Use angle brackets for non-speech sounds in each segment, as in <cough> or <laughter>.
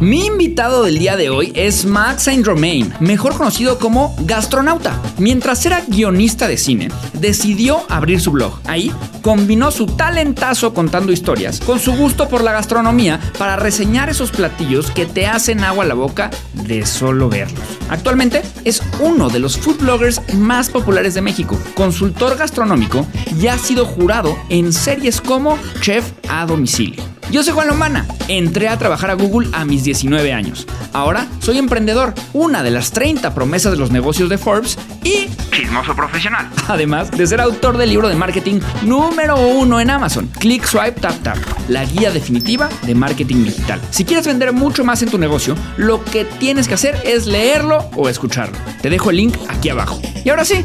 Mi invitado del día de hoy es Max Saint Romain, mejor conocido como gastronauta. Mientras era guionista de cine, decidió abrir su blog. Ahí combinó su talentazo contando historias con su gusto por la gastronomía para reseñar esos platillos que te hacen agua a la boca de solo verlos. Actualmente es uno de los food bloggers más populares de México, consultor gastronómico y ha sido jurado en series como Chef a domicilio. Yo soy Juan Lomana. Entré a trabajar a Google a mis 19 años. Ahora soy emprendedor, una de las 30 promesas de los negocios de Forbes y chismoso profesional. Además de ser autor del libro de marketing número uno en Amazon, Click Swipe Tap Tap, la guía definitiva de marketing digital. Si quieres vender mucho más en tu negocio, lo que tienes que hacer es leerlo o escucharlo. Te dejo el link aquí abajo. Y ahora sí,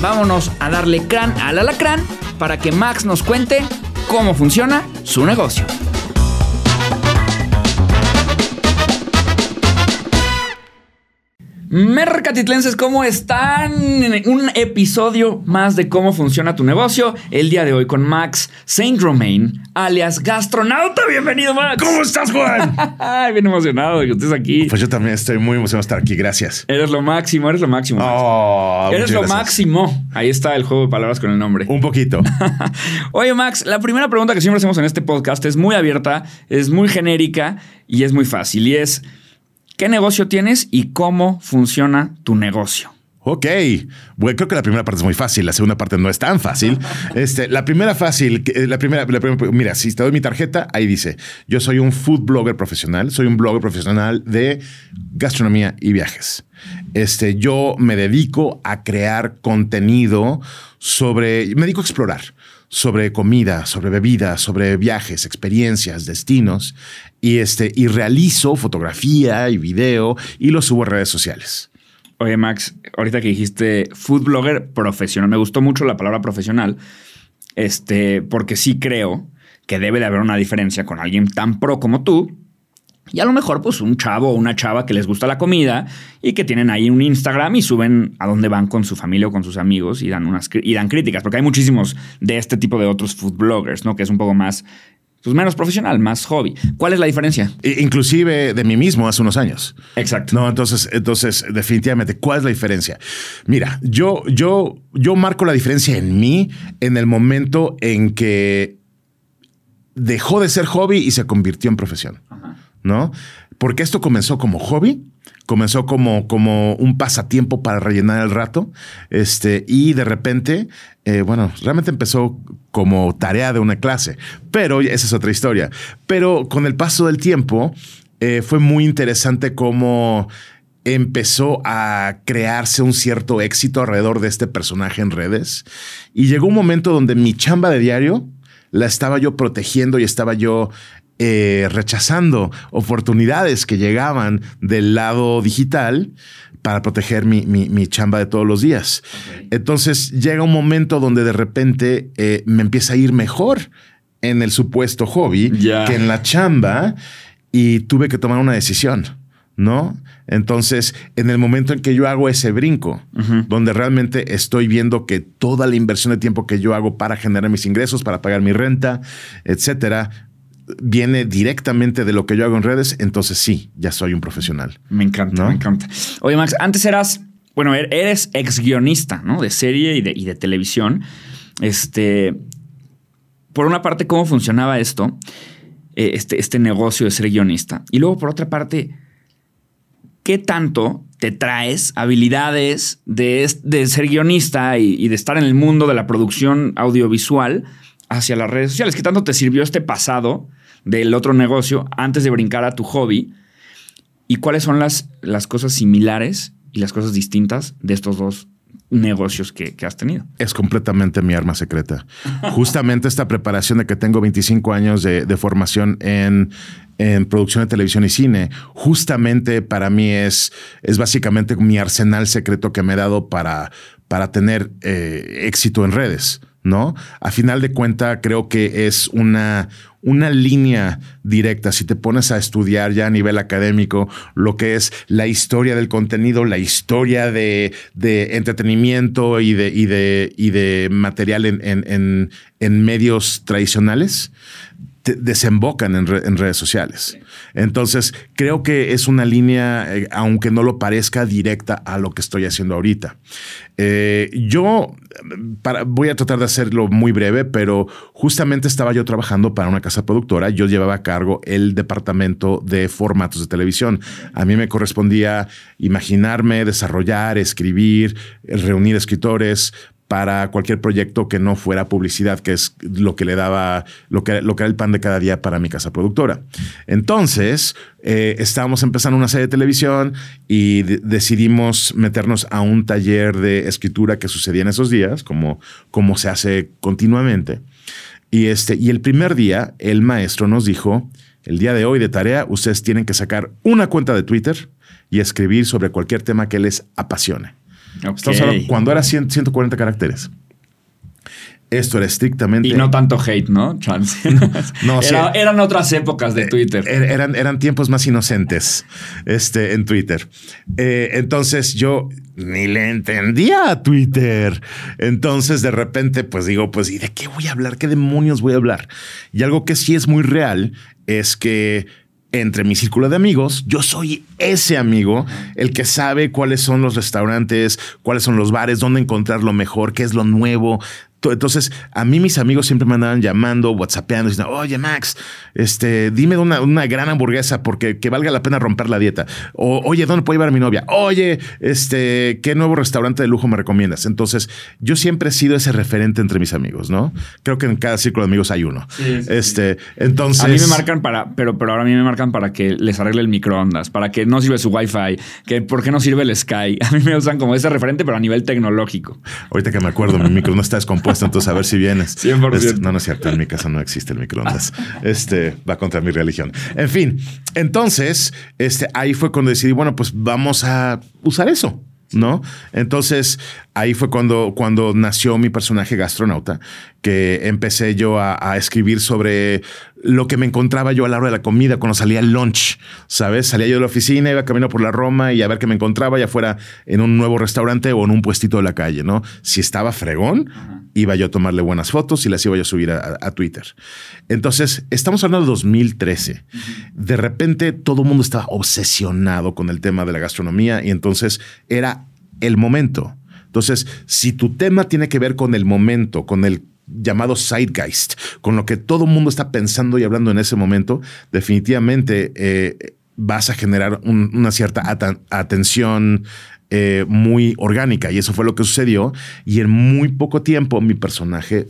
vámonos a darle crán al alacrán para que Max nos cuente cómo funciona su negocio. Mercatitlenses, ¿cómo están? Un episodio más de cómo funciona tu negocio. El día de hoy con Max Saint Romain, alias Gastronauta. Bienvenido, Max. ¿Cómo estás, Juan? <laughs> Bien emocionado de que estés aquí. Pues yo también estoy muy emocionado de estar aquí. Gracias. Eres lo máximo, eres lo máximo. Max. Oh, eres lo gracias. máximo. Ahí está el juego de palabras con el nombre. Un poquito. <laughs> Oye, Max, la primera pregunta que siempre hacemos en este podcast es muy abierta, es muy genérica y es muy fácil. Y es, ¿qué negocio tienes y cómo funciona tu negocio? Ok. Bueno, creo que la primera parte es muy fácil. La segunda parte no es tan fácil. <laughs> Este, la primera fácil, la primera, la primera- mira, si te doy mi tarjeta, ahí dice, yo soy un food blogger profesional, soy un blogger profesional de gastronomía y viajes. Este, yo me dedico a crear contenido sobre, me dedico a explorar sobre comida, sobre bebida, sobre viajes, experiencias, destinos y este y realizo fotografía y video y lo subo a redes sociales. Oye, Max, ahorita que dijiste food blogger profesional, me gustó mucho la palabra profesional, este, porque sí creo que debe de haber una diferencia con alguien tan pro como tú. Y a lo mejor, pues, un chavo o una chava que les gusta la comida y que tienen ahí un Instagram y suben a dónde van con su familia o con sus amigos y dan unas y dan críticas, porque hay muchísimos de este tipo de otros food bloggers, ¿no? Que es un poco más, pues, menos profesional, más hobby. ¿Cuál es la diferencia? Inclusive de mí mismo hace unos años. Exacto. No, entonces, entonces, definitivamente, ¿cuál es la diferencia? Mira, yo, yo, yo marco la diferencia en mí en el momento en que dejó de ser hobby y se convirtió en profesión. ¿No? Porque esto comenzó como hobby, comenzó como, como un pasatiempo para rellenar el rato, este, y de repente, eh, bueno, realmente empezó como tarea de una clase, pero esa es otra historia. Pero con el paso del tiempo, eh, fue muy interesante cómo empezó a crearse un cierto éxito alrededor de este personaje en redes. Y llegó un momento donde mi chamba de diario la estaba yo protegiendo y estaba yo eh, rechazando oportunidades que llegaban del lado digital para proteger mi, mi- mi chamba de todos los días. Entonces llega un momento donde de repente eh, me empieza a ir mejor en el supuesto hobby que en la chamba y tuve que tomar una decisión, ¿no? Entonces, en el momento en que yo hago ese brinco, donde realmente estoy viendo que toda la inversión de tiempo que yo hago para generar mis ingresos, para pagar mi renta, etcétera, viene directamente de lo que yo hago en redes, entonces sí, ya soy un profesional. Me encanta, ¿No? me encanta. Oye, Max, antes eras, bueno, er- eres ex guionista, ¿no? De serie y de, y de televisión. Este, por una parte, ¿cómo funcionaba esto? Eh, Este, este negocio de ser guionista. Y luego, por otra parte, ¿qué tanto te traes habilidades de, de ser guionista y, y de estar en el mundo de la producción audiovisual hacia las redes sociales? ¿Qué tanto te sirvió este pasado del otro negocio antes de brincar a tu hobby? ¿Y cuáles son las, las cosas similares y las cosas distintas de estos dos negocios que, que has tenido? es completamente mi arma secreta. <laughs> Justamente esta preparación de que tengo 25 años de, de formación en, en producción de televisión y cine, justamente para mí es, es básicamente mi arsenal secreto que me he dado para, para tener eh, éxito en redes. ¿No? A final de cuenta, creo que es una, una línea directa. Si te pones a estudiar ya a nivel académico lo que es la historia del contenido, la historia de, de entretenimiento y de, y de, y de material en, en- en- en medios tradicionales, desembocan en, redes sociales. Entonces, creo que es una línea, eh, aunque no lo parezca, directa a lo que estoy haciendo ahorita. Eh, yo voy a tratar de hacerlo muy breve, pero justamente estaba yo trabajando para una casa productora. Yo llevaba a cargo el departamento de formatos de televisión. A mí me correspondía imaginarme, desarrollar, escribir, reunir escritores, para cualquier proyecto que no fuera publicidad, que es lo que le daba, lo que, lo que era el pan de cada día para mi casa productora. Entonces, eh, estábamos empezando una serie de televisión y decidimos meternos a un taller de escritura que sucedía en esos días, como, como se hace continuamente. Y, este, y el primer día, el maestro nos dijo, el día de hoy de tarea, ustedes tienen que sacar una cuenta de Twitter y escribir sobre cualquier tema que les apasione cuando era 140 caracteres. Esto era estrictamente. Y no tanto hate, ¿no? Chance. <laughs> No, eran otras épocas de eh, Twitter. Er, eran, eran tiempos más inocentes este, en Twitter. Eh, entonces yo ni le entendía a Twitter. Entonces de repente, pues digo, pues, ¿y de qué voy a hablar? ¿Qué demonios voy a hablar? Y algo que sí es muy real es que entre mi círculo de amigos, yo soy ese amigo, el que sabe cuáles son los restaurantes, cuáles son los bares, dónde encontrar lo mejor, qué es lo nuevo, entonces, a mí mis amigos siempre me andaban llamando, whatsappeando, diciendo, oye Max, este, dime una, una gran hamburguesa porque que valga la pena romper la dieta. O, oye, ¿dónde puedo llevar a mi novia? Oye, este, ¿qué nuevo restaurante de lujo me recomiendas? Entonces, yo siempre he sido ese referente entre mis amigos, ¿no? Creo que en cada círculo de amigos hay uno. este, entonces. A mí me marcan para, pero, pero ahora a mí me marcan para que les arregle el microondas, para que no sirve su wifi, que por qué no sirve el Sky. <laughs> A mí me usan como ese referente, pero a nivel tecnológico. Ahorita que me acuerdo, mi microondas está descompuesto entonces a ver si vienes. 100%. Este, no, no es cierto, en mi casa no existe el microondas. Este va contra mi religión. En fin, entonces, este, ahí fue cuando decidí, bueno, pues vamos a usar eso. ¿no? Entonces, ahí fue cuando, cuando nació mi personaje gastronauta, que empecé yo a, escribir sobre lo que me encontraba yo a la hora de la comida, cuando salía el lunch, ¿sabes? Salía yo de la oficina, iba camino por la Roma y a ver qué me encontraba, ya fuera en un nuevo restaurante o en un puestito de la calle, ¿no? Si estaba fregón, iba yo a tomarle buenas fotos y las iba yo a subir a, Twitter. Entonces, estamos hablando de 2013. De repente, todo el mundo estaba obsesionado con el tema de la gastronomía y entonces era el momento. Entonces, si tu tema tiene que ver con el momento, con el llamado zeitgeist, con lo que todo el mundo está pensando y hablando en ese momento, definitivamente eh, vas a generar una cierta atención eh, muy orgánica. Y eso fue lo que sucedió. Y en muy poco tiempo mi personaje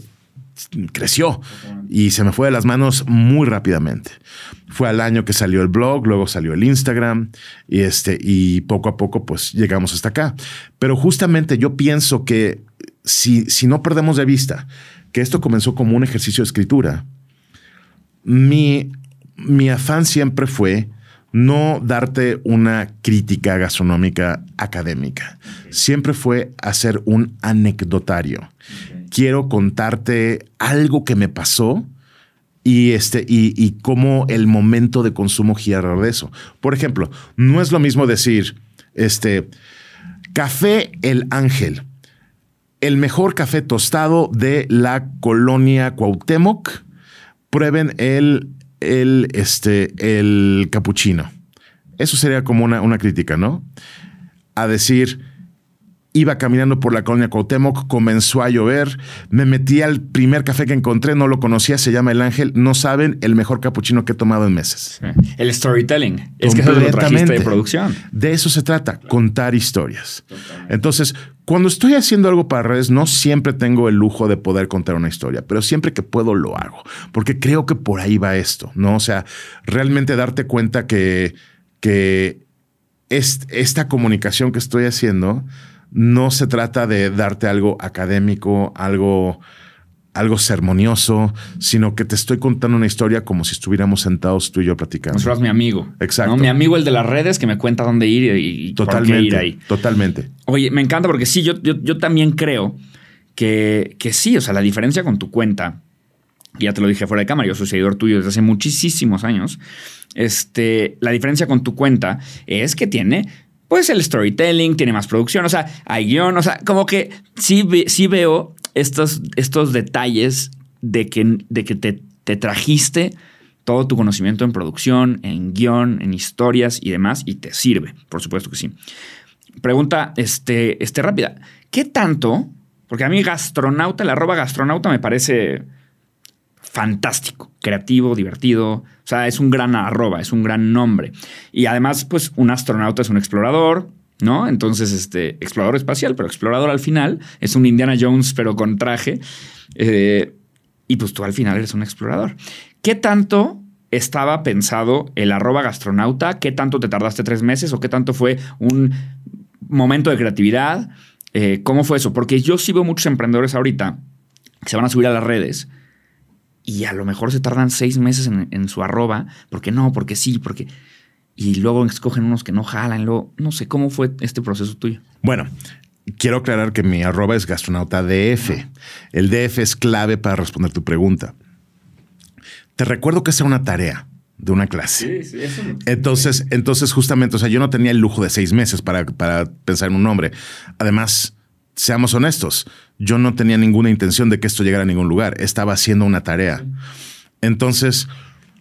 creció y se me fue de las manos muy rápidamente. Fue al año que salió el blog, luego salió el Instagram y este y poco a poco pues llegamos hasta acá. Pero justamente yo pienso que si, si no perdemos de vista que esto comenzó como un ejercicio de escritura, mi, mi afán siempre fue no darte una crítica gastronómica académica. Siempre fue hacer un anecdotario. Quiero contarte algo que me pasó y, este, y, y cómo el momento de consumo gira alrededor de eso. Por ejemplo, no es lo mismo decir, este, café El Ángel, el mejor café tostado de la colonia Cuauhtémoc. Prueben el el, este, el capuchino. Eso sería como una, una crítica, ¿no? A decir, Iba caminando por la colonia Cuauhtémoc, comenzó a llover, me metí al primer café que encontré, no lo conocía, se llama El Ángel, no saben el mejor capuchino que he tomado en meses. El storytelling, es que es lo trajiste de producción. De eso se trata, contar historias. Entonces, cuando estoy haciendo algo para redes, no siempre tengo el lujo de poder contar una historia, pero siempre que puedo lo hago, porque creo que por ahí va esto, ¿no? O sea, realmente darte cuenta que, que esta comunicación que estoy haciendo no se trata de darte algo académico, algo, algo sermonioso, sino que te estoy contando una historia como si estuviéramos sentados tú y yo platicando. Si mi amigo. Exacto. Mi amigo, el de las redes, que me cuenta dónde ir y, totalmente, por qué ir ahí. Totalmente. Oye, me encanta porque sí, yo, yo, también creo que, que sí, o sea, la diferencia con tu cuenta, ya te lo dije fuera de cámara, yo soy seguidor tuyo desde hace muchísimos años. Este, la diferencia con tu cuenta es que tiene pues el storytelling, tiene más producción, o sea, hay guion, o sea, como que sí, sí veo estos, estos detalles de que, de que te te trajiste todo tu conocimiento en producción, en guion, en historias y demás, y te sirve, por supuesto que sí. Pregunta este, este rápida. ¿Qué tanto? Porque a mí gastronauta, la arroba gastronauta me parece fantástico, creativo, divertido. O sea, es un gran arroba, es un gran nombre. Y además, pues un astronauta es un explorador, ¿no? Entonces, este, explorador espacial, pero explorador al final es un Indiana Jones, pero con traje. Eh, y pues tú al final eres un explorador. ¿Qué tanto estaba pensado el arroba gastronauta? ¿Qué tanto te tardaste tres meses o qué tanto fue un momento de creatividad? Eh, ¿Cómo fue eso? Porque yo sí veo muchos emprendedores ahorita que se van a subir a las redes y a lo mejor se tardan seis meses en, en su arroba, porque no, porque sí, porque y luego escogen unos que no jalan. Luego, no sé cómo fue este proceso tuyo. Bueno, quiero aclarar que mi arroba es gastronauta DF. El DF es clave para responder tu pregunta. Te recuerdo que es una tarea de una clase. Sí, sí, eso entonces, entonces, justamente, o sea, yo no tenía el lujo de seis meses para, para pensar en un nombre. Además, seamos honestos, yo no tenía ninguna intención de que esto llegara a ningún lugar. Estaba haciendo una tarea. Entonces,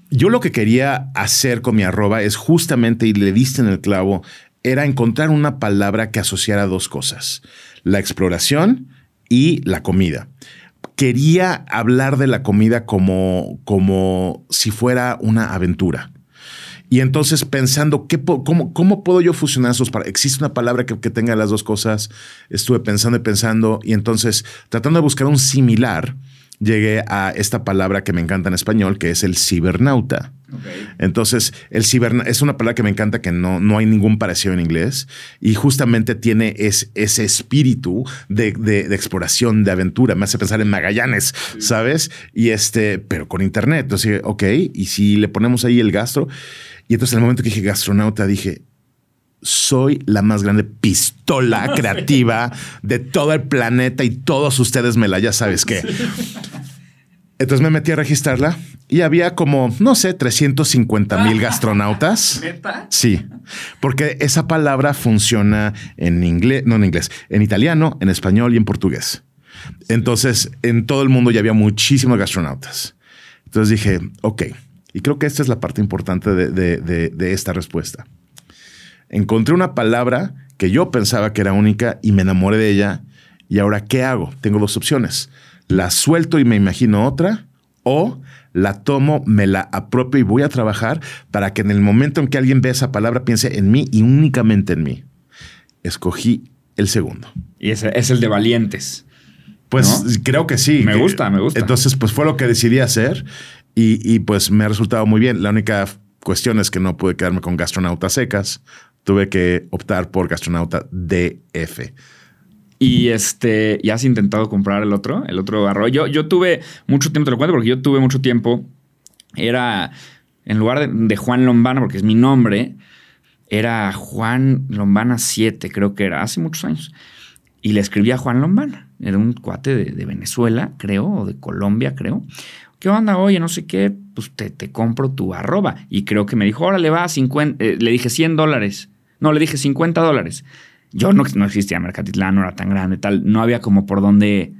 yo lo que quería hacer con mi arroba es justamente, y le diste en el clavo, era encontrar una palabra que asociara dos cosas, la exploración y la comida. Quería hablar de la comida como, como si fuera una aventura. Y entonces pensando, ¿qué, cómo, cómo, puedo yo fusionar esos? ¿Existe una palabra que, que, tenga las dos cosas? Estuve pensando y pensando y entonces tratando de buscar un similar llegué a esta palabra que me encanta en español, que es el cibernauta. Entonces, el ciber es una palabra que me encanta, que no, no hay ningún parecido en inglés y justamente tiene ese espíritu de, exploración, de aventura. Me hace pensar en Magallanes, ¿sabes? Y este, pero con internet. Entonces, ok, y si le ponemos ahí el gastro. Y entonces, en el momento que dije gastronauta, dije, soy la más grande pistola <laughs> creativa de todo el planeta y todos ustedes me la ya sabes qué. Entonces me metí a registrarla y había como, no sé, 350 mil gastronautas. <laughs> ¿Neta? Sí, porque esa palabra funciona en inglés, no en inglés, en italiano, en español y en portugués. Entonces, en todo el mundo ya había muchísimos gastronautas. Entonces dije, ok, y creo que esta es la parte importante de esta respuesta encontré una palabra que yo pensaba que era única y me enamoré de ella. Y ahora, ¿qué hago? Tengo dos opciones. La suelto y me imagino otra o la tomo, me la apropio y voy a trabajar para que en el momento en que alguien ve esa palabra piense en mí y únicamente en mí. Escogí el segundo. Y ese es el de valientes. Pues creo que sí. Me gusta, me gusta. Entonces, pues fue lo que decidí hacer y, y pues me ha resultado muy bien. La única cuestión es que no pude quedarme con gastronautas secas tuve que optar por gastronauta DF. Y este, ¿ya has intentado comprar el otro? El otro arroyo. Yo, tuve mucho tiempo, te lo cuento, porque yo tuve mucho tiempo. Era, en lugar de, Juan Lombana, porque es mi nombre, era Juan Lombana 7, creo que era, hace muchos años. Y le escribí a Juan Lombana. Era un cuate de, Venezuela, creo, o de Colombia, creo. ¿Qué onda? Oye, no sé qué, pues te, te compro tu arroba. Y creo que me dijo, órale, va, 50, eh, le dije 100 dólares. No, le dije 50 dólares. Yo no, no existía Mercatitlán, no era tan grande, tal. No había como por dónde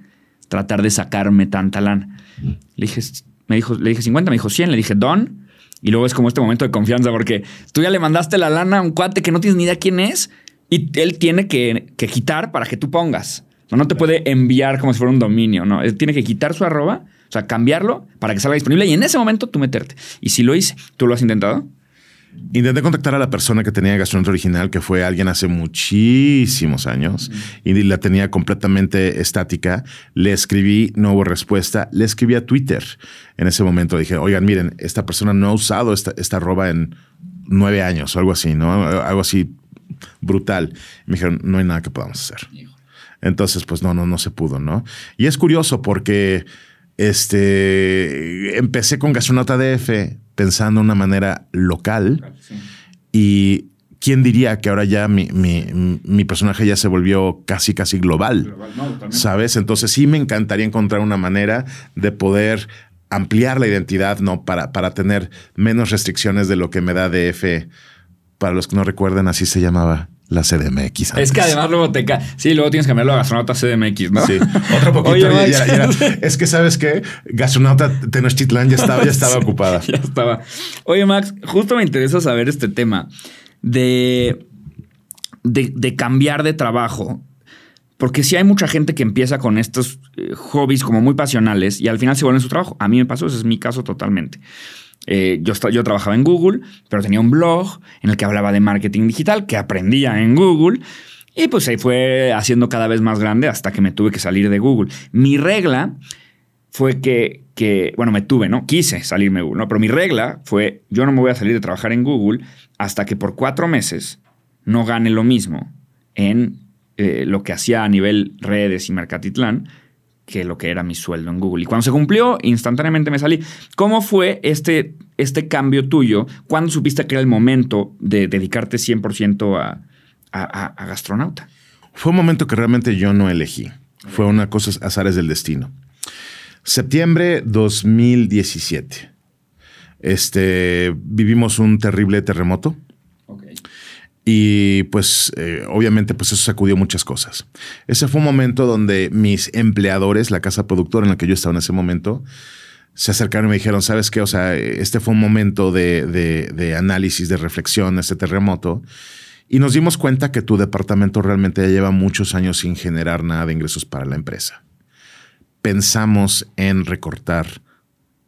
tratar de sacarme tanta lana. Le dije, me dijo, le dije 50, me dijo 100, le dije don. Y luego es como este momento de confianza porque tú ya le mandaste la lana a un cuate que no tienes ni idea quién es y él tiene que, quitar para que tú pongas. No, no te puede enviar como si fuera un dominio, no. Él tiene que quitar su arroba, o sea, cambiarlo para que salga disponible y en ese momento tú meterte. Y si lo hice, ¿tú lo has intentado? Intenté contactar a la persona que tenía Gastronauta original, que fue alguien hace muchísimos años, y la tenía completamente estática. Le escribí, no hubo respuesta. Le escribí a Twitter. En ese momento dije, oigan, miren, esta persona no ha usado esta, esta arroba en nueve años o algo así, ¿no? Algo así brutal. me dijeron, no hay nada que podamos hacer. Entonces, pues no, no, no se pudo, ¿no? Y es curioso porque este, empecé con Gastronauta DF pensando de una manera local y quién diría que ahora ya mi, personaje ya se volvió casi, casi global, ¿sabes? Entonces sí me encantaría encontrar una manera de poder ampliar la identidad, ¿no? Para, para tener menos restricciones de lo que me da DF. Para los que no recuerden, así se llamaba la CDMX. Es que además luego te cae. Sí, luego tienes que cambiarlo a gastronauta CDMX, ¿no? Sí, <laughs> otro poquito. Oye, es que sabes que gastronauta Tenochtitlán ya estaba, ya <laughs> estaba ocupada. Ya estaba. Oye, Max, justo me interesa saber este tema de, de, cambiar de trabajo. Porque si hay mucha gente que empieza con estos eh, hobbies como muy pasionales y al final se vuelven su trabajo. A mí me pasó, ese es mi caso totalmente. Eh, yo, yo trabajaba en Google, pero tenía un blog en el que hablaba de marketing digital, que aprendía en Google. Y pues se fue haciendo cada vez más grande hasta que me tuve que salir de Google. Mi regla fue que, que bueno, me tuve, ¿no? Quise salirme de Google, ¿no? Pero mi regla fue, yo no me voy a salir de trabajar en Google hasta que por cuatro meses no gane lo mismo en eh, lo que hacía a nivel redes y Mercatitlán que lo que era mi sueldo en Google. Y cuando se cumplió, instantáneamente me salí. ¿Cómo fue este, este cambio tuyo? ¿Cuándo supiste que era el momento de dedicarte 100% a, a, gastronauta? Fue un momento que realmente yo no elegí. Fue una cosa azares del destino. Septiembre 2017. Este, vivimos un terrible terremoto y pues eh, obviamente pues eso sacudió muchas cosas. Ese fue un momento donde mis empleadores, la casa productora en la que yo estaba en ese momento, se acercaron y me dijeron, ¿sabes qué? O sea, este fue un momento de, de, análisis, de reflexión, este terremoto. Y nos dimos cuenta que tu departamento realmente ya lleva muchos años sin generar nada de ingresos para la empresa. Pensamos en recortar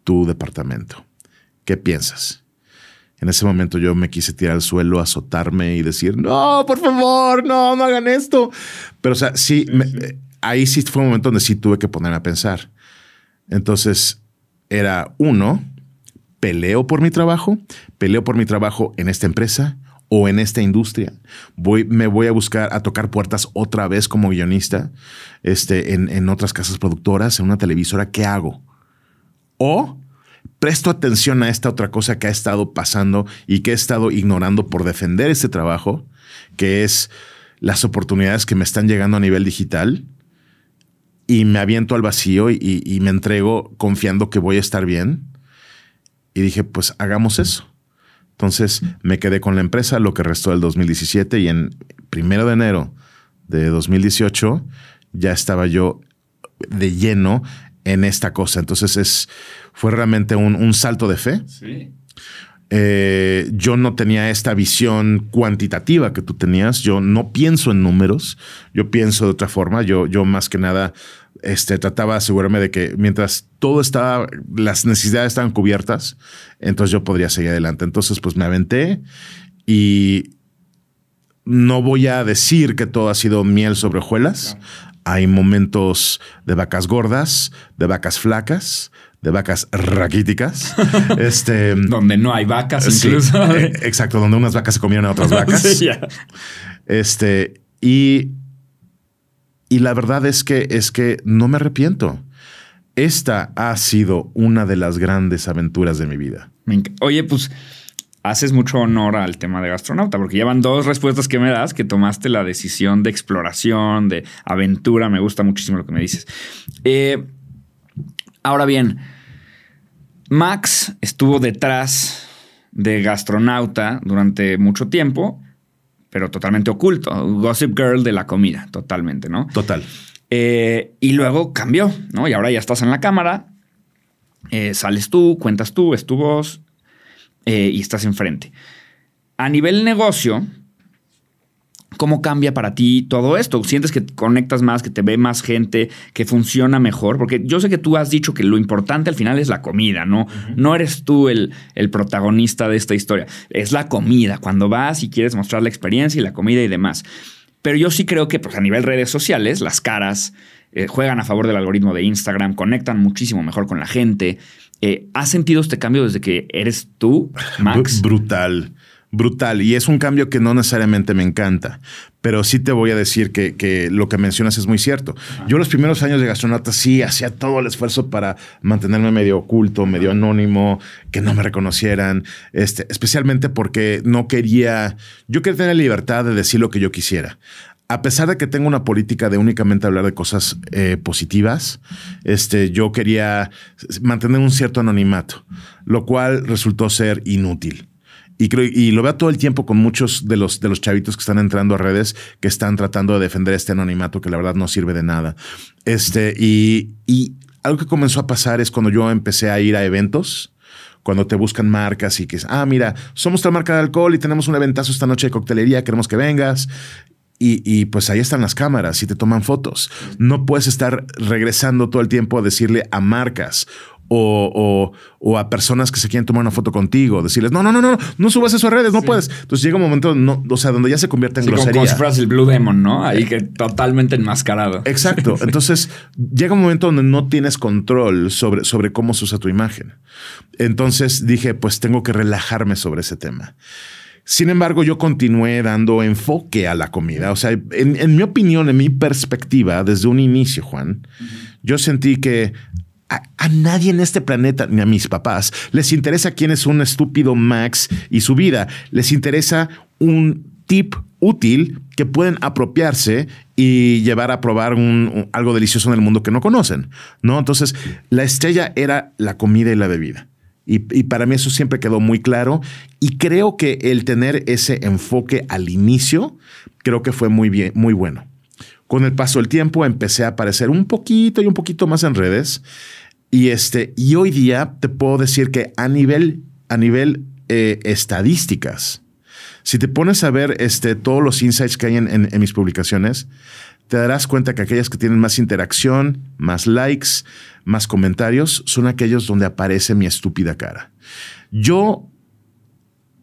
tu departamento. ¿Qué piensas? En ese momento yo me quise tirar al suelo, azotarme y decir, no, por favor, no, no hagan esto. Pero, o sea, sí, ahí sí fue un momento donde sí tuve que ponerme a pensar. Entonces, era uno, peleo por mi trabajo, peleo por mi trabajo en esta empresa o en esta industria. Voy, me voy a buscar a tocar puertas otra vez como guionista este, en, en otras casas productoras, en una televisora. ¿Qué hago? O presto atención a esta otra cosa que ha estado pasando y que he estado ignorando por defender este trabajo, que es las oportunidades que me están llegando a nivel digital y me aviento al vacío y, me entrego confiando que voy a estar bien. Y dije, pues hagamos eso. Entonces me quedé con la empresa lo que restó del 2017 y en primero de enero de 2018 ya estaba yo de lleno en esta cosa. Entonces es, fue realmente un, salto de fe. Eh, yo no tenía esta visión cuantitativa que tú tenías. Yo no pienso en números. Yo pienso de otra forma. Yo, yo más que nada este, trataba de asegurarme de que mientras todo estaba, las necesidades estaban cubiertas, entonces yo podría seguir adelante. Entonces, pues me aventé y no voy a decir que todo ha sido miel sobre hojuelas. Hay momentos de vacas gordas, de vacas flacas, de vacas raquíticas. <laughs> este, donde no hay vacas, incluso. Eh, exacto, donde unas vacas se comieron a otras <laughs> vacas. Este, y, y la verdad es que, es que no me arrepiento. Esta ha sido una de las grandes aventuras de mi vida. Oye, pues haces mucho honor al tema de gastronauta, porque llevan dos respuestas que me das, que tomaste la decisión de exploración, de aventura, me gusta muchísimo lo que me dices. Eh, ahora bien, Max estuvo detrás de gastronauta durante mucho tiempo, pero totalmente oculto, Gossip Girl de la comida, totalmente, ¿no? Total. Eh, y luego cambió, ¿no? Y ahora ya estás en la cámara, eh, sales tú, cuentas tú, es tu voz, eh, y estás enfrente. A nivel negocio, ¿cómo cambia para ti todo esto? ¿Sientes que conectas más, que te ve más gente, que funciona mejor? Porque yo sé que tú has dicho que lo importante al final es la comida, ¿no? No eres tú el, el, protagonista de esta historia, es la comida, cuando vas y quieres mostrar la experiencia y la comida y demás. Pero yo sí creo que pues, a nivel redes sociales, las caras eh, juegan a favor del algoritmo de Instagram, conectan muchísimo mejor con la gente. Eh, ¿Has sentido este cambio desde que eres tú, Max? Brutal, brutal. Y es un cambio que no necesariamente me encanta, pero sí te voy a decir que, lo que mencionas es muy cierto. Yo los primeros años de gastronauta sí hacía todo el esfuerzo para mantenerme medio oculto, medio anónimo, que no me reconocieran, este, especialmente porque no quería, yo quería tener libertad de decir lo que yo quisiera a pesar de que tengo una política de únicamente hablar de cosas eh, positivas, este, yo quería mantener un cierto anonimato, lo cual resultó ser inútil. Y, creo, y lo veo todo el tiempo con muchos de los, de los chavitos que están entrando a redes que están tratando de defender este anonimato que la verdad no sirve de nada. Este, y, y algo que comenzó a pasar es cuando yo empecé a ir a eventos cuando te buscan marcas y que ah, mira, somos tal marca de alcohol y tenemos un eventazo esta noche de coctelería, queremos que vengas. Y, pues ahí están las cámaras y te toman fotos. No puedes estar regresando todo el tiempo a decirle a marcas o, a personas que se quieren tomar una foto contigo, decirles, no, no, no, no, no subas eso a redes, no puedes. Entonces llega un momento, no, o sea, donde ya se convierte en grosería. Como si fueras el Blue Demon, ¿no? Ahí que totalmente enmascarado. Exacto. <laughs> Entonces llega un momento donde no tienes control sobre, sobre cómo se usa tu imagen. Entonces dije, pues tengo que relajarme sobre ese tema. Sin embargo, yo continué dando enfoque a la comida. O sea, en, mi opinión, en mi perspectiva, desde un inicio, Juan, yo sentí que a, nadie en este planeta, ni a mis papás, les interesa quién es un estúpido Max y su vida. Les interesa un tip útil que pueden apropiarse y llevar a probar algo delicioso en el mundo que no conocen. ¿no? Entonces, la estrella era la comida y la bebida. Y, para mí eso siempre quedó muy claro. Y creo que el tener ese enfoque al inicio, creo que fue muy bien, muy bueno. Con el paso del tiempo empecé a aparecer un poquito y un poquito más en redes. Y, este, y hoy día te puedo decir que a nivel, a nivel eh, estadísticas, si te pones a ver este, todos los insights que hay en mis publicaciones, te darás cuenta que aquellas que tienen más interacción, más likes, más comentarios, son aquellos donde aparece mi estúpida cara. Yo,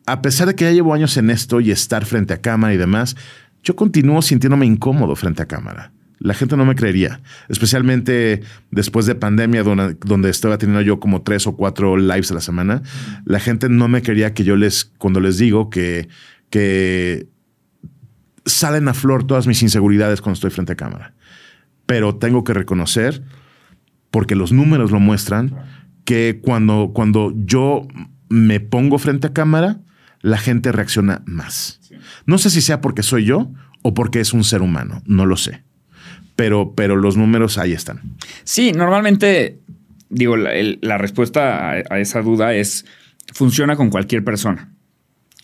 a pesar de que ya llevo años en esto y estar frente a cámara y demás, yo continúo sintiéndome incómodo frente a cámara. La gente no me creería, especialmente después de pandemia, donde, donde, estaba teniendo yo como tres o cuatro lives a la semana. La gente no me quería que yo les, cuando les digo que, que salen a flor todas mis inseguridades cuando estoy frente a cámara. Pero tengo que reconocer, porque los números lo muestran, que cuando, cuando yo me pongo frente a cámara, la gente reacciona más. No sé si sea porque soy yo o porque es un ser humano, no lo sé. Pero, pero los números ahí están. Sí, normalmente, digo, la, respuesta a esa duda es, funciona con cualquier persona.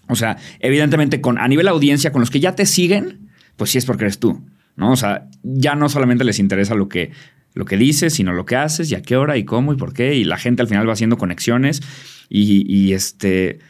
O sea, evidentemente con, a nivel audiencia, con los que ya te siguen, pues sí es porque eres tú, ¿no? O sea, ya no solamente les interesa lo que, lo que dices, sino lo que haces y a qué hora y cómo y por qué. Y la gente al final va haciendo conexiones. Y, este,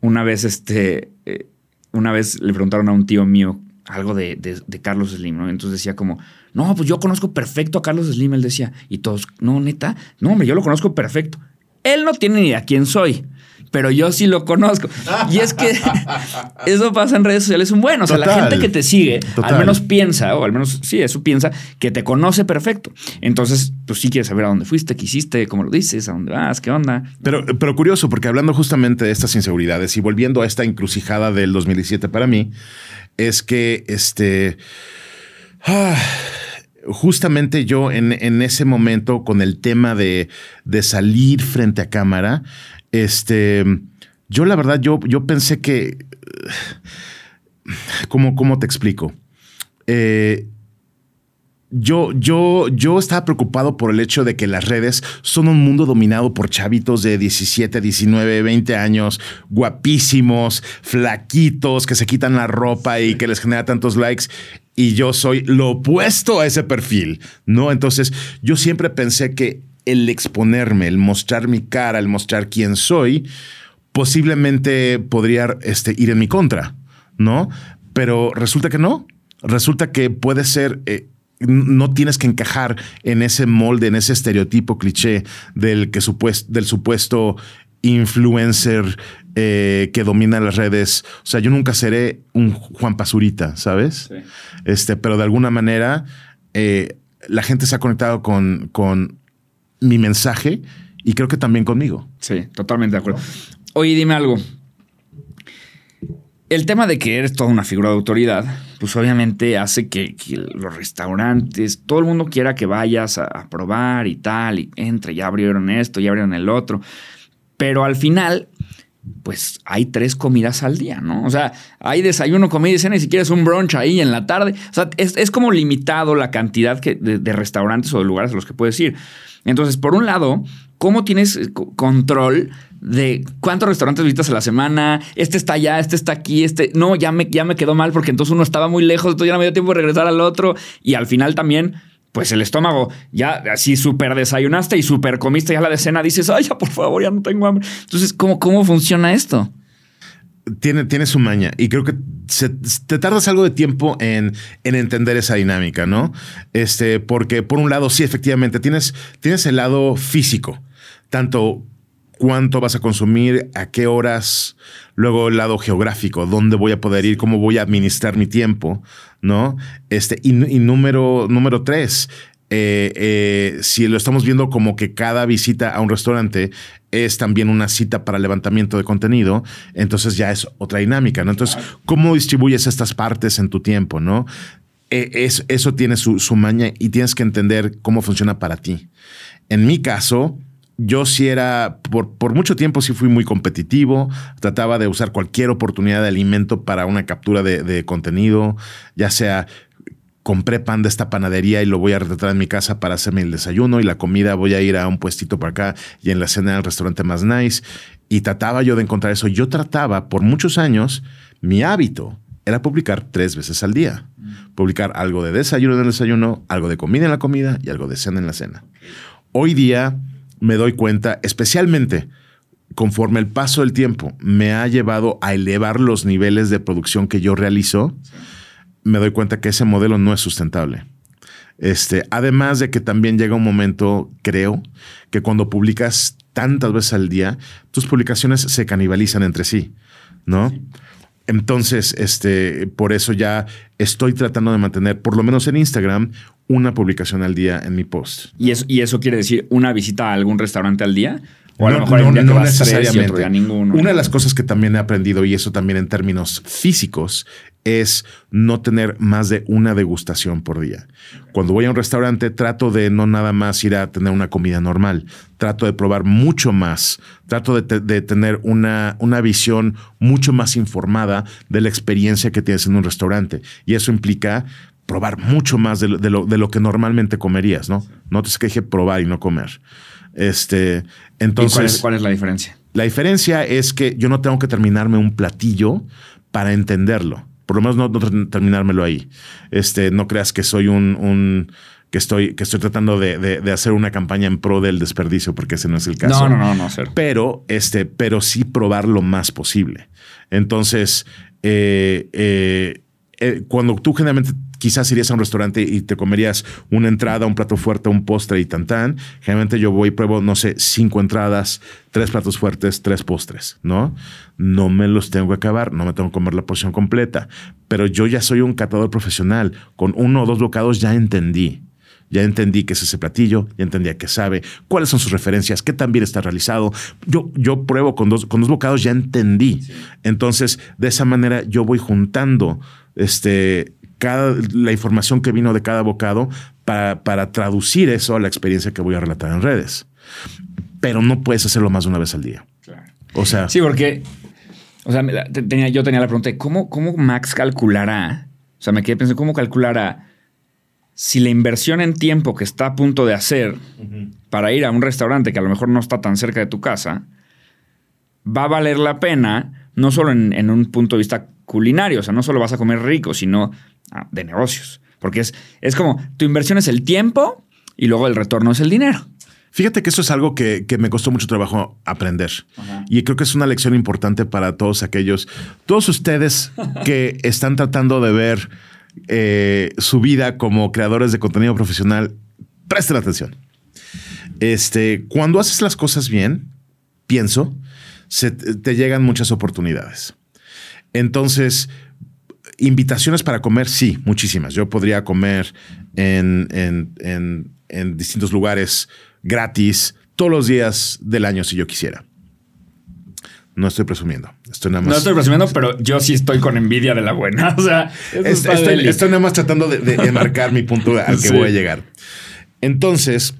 una vez, este, eh, una vez le preguntaron a un tío mío algo de, de, Carlos Slim, ¿no? Entonces decía como, no, pues yo conozco perfecto a Carlos Slim. Él decía, y todos, no, neta, no, hombre, yo lo conozco perfecto. Él no tiene ni idea quién soy pero yo sí lo conozco. Y es que <laughs> eso pasa en redes sociales un bueno. O sea, la gente que te sigue, al menos piensa, o al menos sí, eso piensa, que te conoce perfecto. Entonces, pues sí quieres saber a dónde fuiste, qué hiciste, cómo lo dices, a dónde vas, qué onda. Pero, pero curioso, porque hablando justamente de estas inseguridades y volviendo a esta encrucijada del 2017 para mí, es que este. Ah, justamente yo en, en, ese momento con el tema de, de, salir frente a cámara, este, yo la verdad, yo, yo pensé que, ¿cómo, cómo te explico? Eh, yo, yo, yo estaba preocupado por el hecho de que las redes son un mundo dominado por chavitos de 17, 19, 20 años, guapísimos, flaquitos, que se quitan la ropa y que les genera tantos likes. Y yo soy lo opuesto a ese perfil, ¿no? Entonces, yo siempre pensé que el exponerme, el mostrar mi cara, el mostrar quién soy, posiblemente podría este, ir en mi contra, ¿no? Pero resulta que no. Resulta que puede ser, eh, no tienes que encajar en ese molde, en ese estereotipo cliché del, que del supuesto influencer eh, que domina las redes. O sea, yo nunca seré un Juan Pazurita, ¿sabes? Este, pero de alguna manera eh, la gente se ha conectado con, con mi mensaje y creo que también conmigo. Sí, totalmente de acuerdo. Oye, dime algo. El tema de que eres toda una figura de autoridad, pues obviamente hace que, los restaurantes, todo el mundo quiera que vayas a, probar y tal, y entre, ya abrieron esto, ya abrieron el otro. Pero al final, pues hay tres comidas al día, ¿no? O sea, hay desayuno, comida y cena, y si quieres un brunch ahí en la tarde. O sea, es, como limitado la cantidad de, de, restaurantes o de lugares a los que puedes ir. Entonces, por un lado, ¿cómo tienes control de cuántos restaurantes visitas a la semana, este está allá, este está aquí, este no, ya me, ya me quedó mal porque entonces uno estaba muy lejos, entonces ya no me dio tiempo de regresar al otro y al final también pues el estómago, ya así súper desayunaste y súper comiste ya la de cena, dices, ay, ya por favor, ya no tengo hambre. Entonces, ¿cómo, cómo funciona esto? Tiene, tiene su maña y creo que te tardas algo de tiempo en, en, entender esa dinámica, ¿no? Este, porque por un lado, sí, efectivamente, tienes, tienes el lado físico, tanto cuánto vas a consumir, a qué horas, luego el lado geográfico, dónde voy a poder ir, cómo voy a administrar mi tiempo, ¿no? Este, y, número, número tres, eh, eh, si lo estamos viendo como que cada visita a un restaurante es también una cita para levantamiento de contenido, entonces ya es otra dinámica. Entonces, ¿cómo distribuyes estas partes en tu tiempo, ¿no? E, eso tiene su, su maña y tienes que entender cómo funciona para ti. En mi caso, yo sí era, por, por, mucho tiempo sí fui muy competitivo, trataba de usar cualquier oportunidad de alimento para una captura de, contenido, ya sea compré pan de esta panadería y lo voy a retratar en mi casa para hacerme el desayuno y la comida voy a ir a un puestito para acá y en la cena al restaurante más nice. Y trataba yo de encontrar eso. Yo trataba por muchos años, mi hábito era publicar tres veces al día. Publicar algo de desayuno en el desayuno, algo de comida en la comida y algo de cena en la cena. Hoy día me doy cuenta, especialmente conforme el paso del tiempo me ha llevado a elevar los niveles de producción que yo realizo, me doy cuenta que ese modelo no es sustentable. Este, además de que también llega un momento, creo, que cuando publicas tantas veces al día, tus publicaciones se canibalizan entre sí, ¿no? Entonces, este, por eso ya estoy tratando de mantener, por lo menos en Instagram, una publicación al día en mi post. ¿Y eso, y eso quiere decir una visita a algún restaurante al día? O a lo mejor no, no necesariamente. ninguno. Una de las cosas que también he aprendido, y eso también en términos físicos, es no tener más de una degustación por día. Cuando voy a un restaurante, trato de no nada más ir a tener una comida normal. Trato de probar mucho más. Trato de, tener una, una visión mucho más informada de la experiencia que tienes en un restaurante. Y eso implica probar mucho más de lo, de lo, que normalmente comerías, ¿no? No te que dije probar y no comer. Este, entonces. cuál, es, la diferencia? La diferencia es que yo no tengo que terminarme un platillo para entenderlo. Por lo menos no, terminármelo ahí. Este, no creas que soy un, que estoy, que estoy tratando de, hacer una campaña en pro del desperdicio, porque ese no es el caso. No, no, no, no, Pero, este, pero sí probar lo más posible. Entonces, eh, eh, eh, cuando tú generalmente quizás irías a un restaurante y te comerías una entrada, un plato fuerte, un postre y tan tan. Generalmente yo voy y pruebo, no sé, cinco entradas, tres platos fuertes, tres postres, ¿no? No me los tengo que acabar, no me tengo que comer la porción completa, pero yo ya soy un catador profesional. Con uno o dos bocados ya entendí. Ya entendí qué es ese platillo, ya entendí a qué sabe, cuáles son sus referencias, qué tan bien está realizado. Yo, yo pruebo con dos, con dos bocados, ya entendí. Entonces, de esa manera yo voy juntando este, la información que vino de cada bocado para, para traducir eso a la experiencia que voy a relatar en redes. Pero no puedes hacerlo más de una vez al día. O sea. Sí, porque. O sea, tenía, yo tenía la pregunta de cómo, cómo Max calculará. O sea, me quedé pensando, ¿cómo calculará si la inversión en tiempo que está a punto de hacer para ir a un restaurante que a lo mejor no está tan cerca de tu casa va a valer la pena, no solo en, en un punto de vista culinario, o sea, no solo vas a comer rico, sino Ah, de negocios. Porque es, es como tu inversión es el tiempo y luego el retorno es el dinero. Fíjate que eso es algo que, me costó mucho trabajo aprender. Y creo que es una lección importante para todos aquellos, todos ustedes que <laughs> están tratando de ver eh, su vida como creadores de contenido profesional. Presten atención. Este, cuando haces las cosas bien, pienso, se, te llegan muchas oportunidades. Entonces, Invitaciones para comer, sí, muchísimas. Yo podría comer en, en, distintos lugares gratis todos los días del año si yo quisiera. No estoy presumiendo. Estoy nada más. No estoy presumiendo, pero yo sí estoy con envidia de la buena. <laughs> O sea, estoy, nada más tratando de, de marcar mi punto al que <laughs> voy a llegar. Entonces,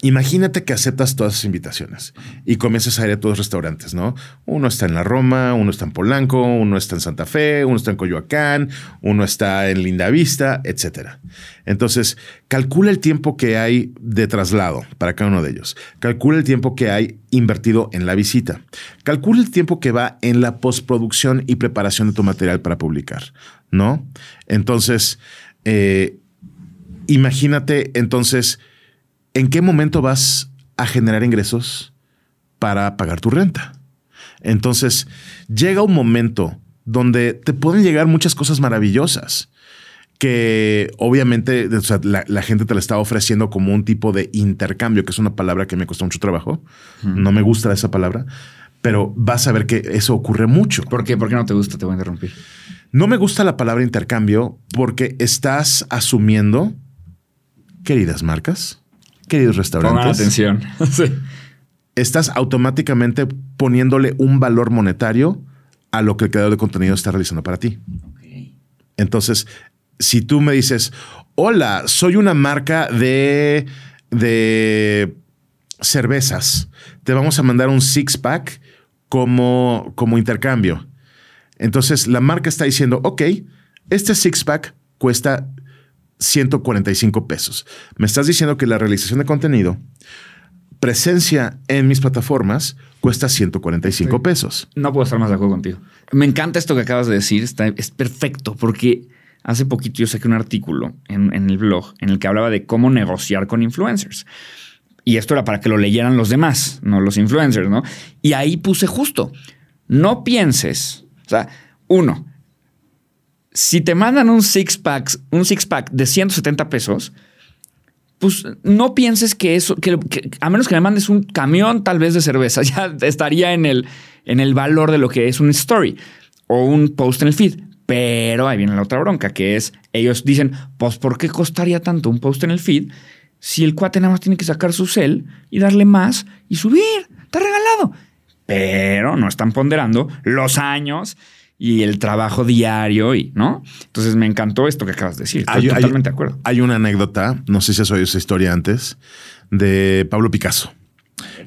Imagínate que aceptas todas esas invitaciones y comienzas a ir a todos los restaurantes, ¿no? Uno está en la Roma, uno está en Polanco, uno está en Santa Fe, uno está en Coyoacán, uno está en Linda Vista, etcétera. Entonces, calcula el tiempo que hay de traslado para cada uno de ellos. Calcula el tiempo que hay invertido en la visita. Calcula el tiempo que va en la postproducción y preparación de tu material para publicar, ¿no? Entonces, eh, imagínate entonces ¿en qué momento vas a generar ingresos para pagar tu renta? Entonces, llega un momento donde te pueden llegar muchas cosas maravillosas que obviamente la, gente te la está ofreciendo como un tipo de intercambio, que es una palabra que me costó mucho trabajo. No me gusta esa palabra, pero vas a ver que eso ocurre mucho. ¿Por qué? ¿Por qué no te gusta? Te voy a interrumpir. No me gusta la palabra intercambio porque estás asumiendo, queridas marcas, queridos restaurantes. Pongan atención. <laughs> Estás automáticamente poniéndole un valor monetario a lo que el creador de contenido está realizando para ti. Entonces, si tú me dices, hola, soy una marca de, de cervezas, te vamos a mandar un six pack como, como intercambio. Entonces, la marca está diciendo, ok, este six pack cuesta 145 pesos. Me estás diciendo que la realización de contenido, presencia en mis plataformas, cuesta 145 pesos. No puedo estar más de acuerdo contigo. Me encanta esto que acabas de decir. Está, es perfecto porque hace poquito yo saqué un artículo en, en el blog en el que hablaba de cómo negociar con influencers. Y esto era para que lo leyeran los demás, no los influencers, ¿no? Y ahí puse justo, no pienses, o sea, uno, si te mandan un six pack, un six pack de 170 pesos, pues no pienses que eso, que, a menos que me mandes un camión tal vez de cerveza, <laughs> ya estaría en el, en el valor de lo que es un story o un post en el feed. Pero ahí viene la otra bronca, que es, ellos dicen, pues ¿por qué costaría tanto un post en el feed si el cuate nada más tiene que sacar su cel y darle más y subir? Está regalado. Pero no están ponderando los años y el trabajo diario y, ¿no? Entonces me encantó esto que acabas de decir. Estoy totalmente de acuerdo. Hay una anécdota, no sé si has oído esa historia antes, de Pablo Picasso,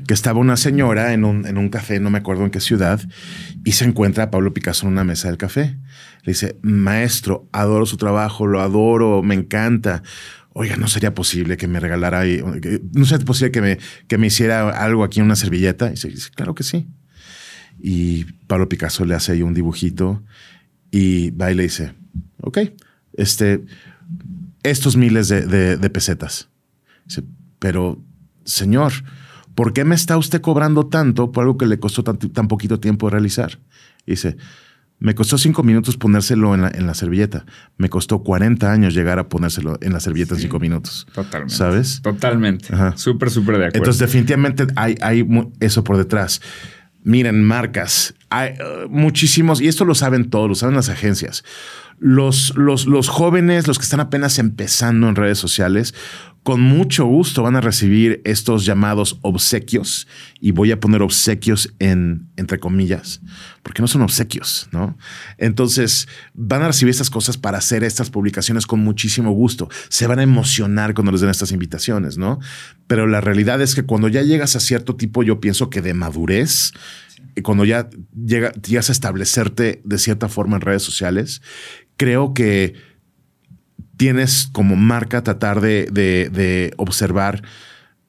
que estaba una señora en un, en un café, no me acuerdo en qué ciudad, y se encuentra a Pablo Picasso en una mesa del café. Le dice, maestro, adoro su trabajo, lo adoro, me encanta. Oiga, no sería posible que me regalara, no sería posible que me, que me hiciera algo aquí en una servilleta. Y dice, claro que sí. Y Pablo Picasso le hace ahí un dibujito y va y le dice, ok, este, estos miles de, pesetas. Dice, pero, señor, ¿por qué me está usted cobrando tanto por algo que le costó tan, tan poquito tiempo realizar? dice, me costó cinco minutos ponérselo en la, en la, servilleta. Me costó 40 años llegar a ponérselo en la servilleta en cinco minutos. Totalmente. ¿Sabes? Totalmente. Súper, súper de acuerdo. Entonces, definitivamente hay, hay eso por detrás. Miren, marcas, hay uh, muchísimos, y esto lo saben todos, lo saben las agencias. Los, los, los jóvenes, los que están apenas empezando en redes sociales, con mucho gusto van a recibir estos llamados obsequios y voy a poner obsequios en entre comillas, porque no son obsequios, ¿no? Entonces van a recibir estas cosas para hacer estas publicaciones con muchísimo gusto. Se van a emocionar cuando les den estas invitaciones, ¿no? Pero la realidad es que cuando ya llegas a cierto tipo, yo pienso que de madurez, cuando ya llega, llegas a establecerte de cierta forma en redes sociales, creo que tienes como marca tratar de, observar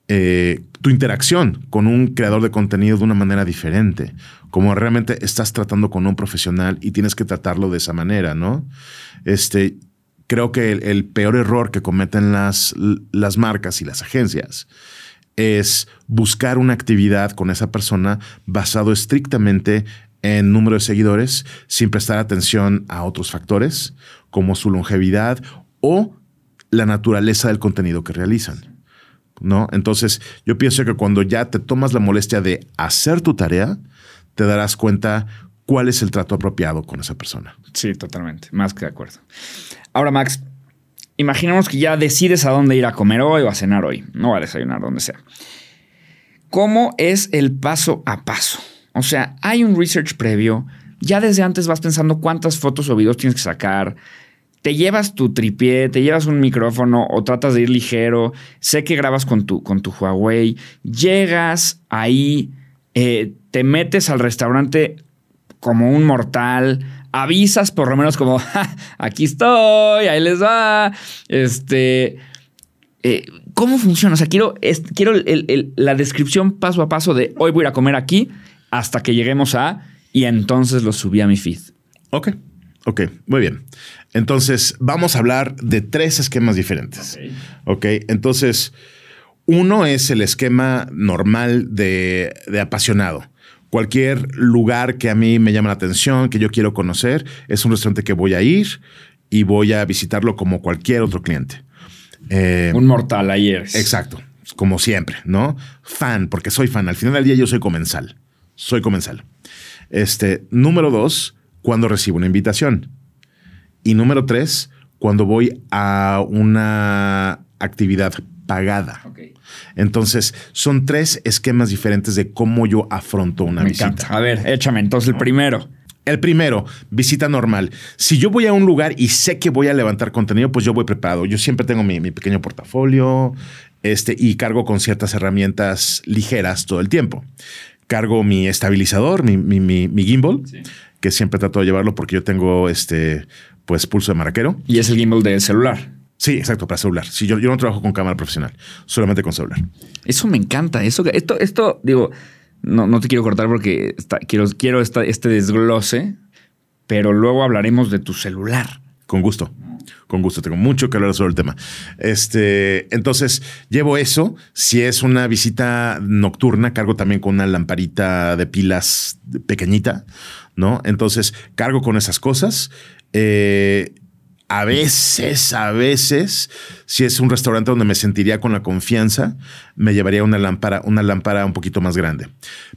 eh, tu interacción con un creador de contenido de una manera diferente, como realmente estás tratando con un profesional y tienes que tratarlo de esa manera, ¿no? Este, creo que el, peor error que cometen las, las marcas y las agencias es buscar una actividad con esa persona basado estrictamente en número de seguidores sin prestar atención a otros factores como su longevidad o la naturaleza del contenido que realizan. ¿No? Entonces, yo pienso que cuando ya te tomas la molestia de hacer tu tarea, te darás cuenta cuál es el trato apropiado con esa persona. Sí, totalmente. Más que de acuerdo. Ahora, Max, imaginemos que ya decides a dónde ir a comer hoy o a cenar hoy, no a desayunar, donde sea. ¿Cómo es el paso a paso? O sea, hay un research previo. Ya desde antes vas pensando cuántas fotos o videos tienes que sacar, te llevas tu tripié, te llevas un micrófono o tratas de ir ligero, sé que grabas con tu, con tu Huawei, llegas ahí, eh, te metes al restaurante como un mortal, avisas por lo menos como, <laughs> aquí estoy, ahí les va, este... Eh, ¿Cómo funciona? O sea, quiero, quiero la descripción paso a paso de hoy voy a comer aquí hasta que lleguemos a y entonces lo subí a mi feed. Ok, ok, muy bien. Entonces vamos a hablar de tres esquemas diferentes. Ok, entonces uno es el esquema normal de, de apasionado. Cualquier lugar que a mí me llama la atención, que yo quiero conocer, es un restaurante que voy a ir y voy a visitarlo como cualquier otro cliente. Eh, un mortal ayer. Exacto, como siempre, ¿no? Fan, porque soy fan. Al final del día yo soy comensal. Soy comensal. Este, número dos, cuando recibo una invitación. Y número tres, cuando voy a una actividad pagada. Entonces, son tres esquemas diferentes de cómo yo afronto una visita. A ver, échame entonces el primero. El primero, visita normal. Si yo voy a un lugar y sé que voy a levantar contenido, pues yo voy preparado. Yo siempre tengo mi, pequeño portafolio este, y cargo con ciertas herramientas ligeras todo el tiempo. Cargo mi estabilizador, mi, mi, gimbal, que siempre trato de llevarlo porque yo tengo este, pues, pulso de maraquero. Y es el gimbal del celular. Sí, exacto, para celular. Sí, yo, yo no trabajo con cámara profesional, solamente con celular. Eso me encanta. Eso, esto, esto, digo, no, no te quiero cortar porque quiero, quiero este desglose, pero luego hablaremos de tu celular. Con gusto. Con gusto, tengo mucho que hablar sobre el tema. Este, entonces, llevo eso. Si es una visita nocturna, cargo también con una lamparita de pilas pequeñita, ¿no? Entonces, cargo con esas cosas. Eh, a veces, a veces, si es un restaurante donde me sentiría con la confianza, me llevaría una lámpara, una lámpara un poquito más grande.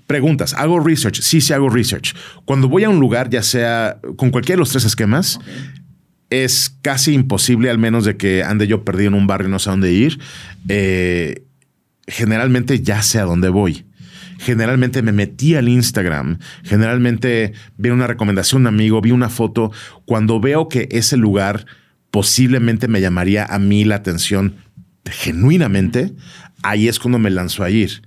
Preguntas, ¿hago research? Sí, sí hago research. Cuando voy a un lugar, ya sea con cualquiera de los tres esquemas, es casi imposible, al menos de que ande yo perdido en un barrio y no sé a dónde ir. Eh, generalmente ya sé a dónde voy generalmente me metí al Instagram, generalmente vi una recomendación de un amigo, vi una foto, cuando veo que ese lugar posiblemente me llamaría a mí la atención genuinamente, ahí es cuando me lanzo a ir.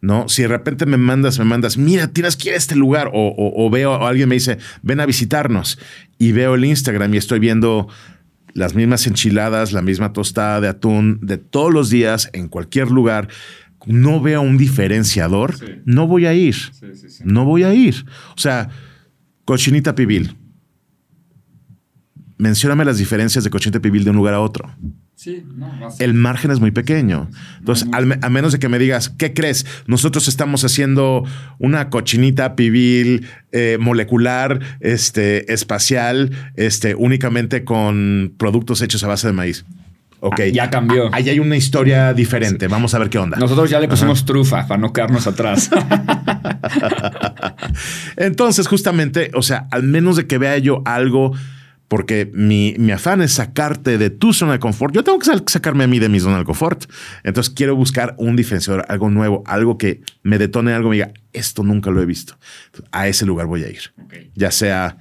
¿no? Si de repente me mandas, me mandas, mira, tienes que ir a este lugar, o, veo, o alguien me dice, ven a visitarnos, y veo el Instagram y estoy viendo las mismas enchiladas, la misma tostada de atún de todos los días en cualquier lugar no veo un diferenciador, no voy a ir. no voy a ir. O sea, cochinita pibil. Mencióname las diferencias de cochinita pibil de un lugar a otro. Sí, no, El margen es muy pequeño. Entonces, a menos de que me digas, ¿qué crees? Nosotros estamos haciendo una cochinita pibil eh, molecular, este, espacial, este, únicamente con productos hechos a base de maíz. Ok. Ah, ya cambió. Ahí hay una historia diferente. Vamos a ver qué onda. Nosotros ya le pusimos trufa para no quedarnos atrás. <laughs> Entonces, justamente, o sea, al menos de que vea yo algo, porque mi, mi, afán es sacarte de tu zona de confort, yo tengo que sacarme a mí de mi zona de confort. Entonces, quiero buscar un diferenciador, algo nuevo, algo que me detone algo, me diga, esto nunca lo he visto. A ese lugar voy a ir. Ya sea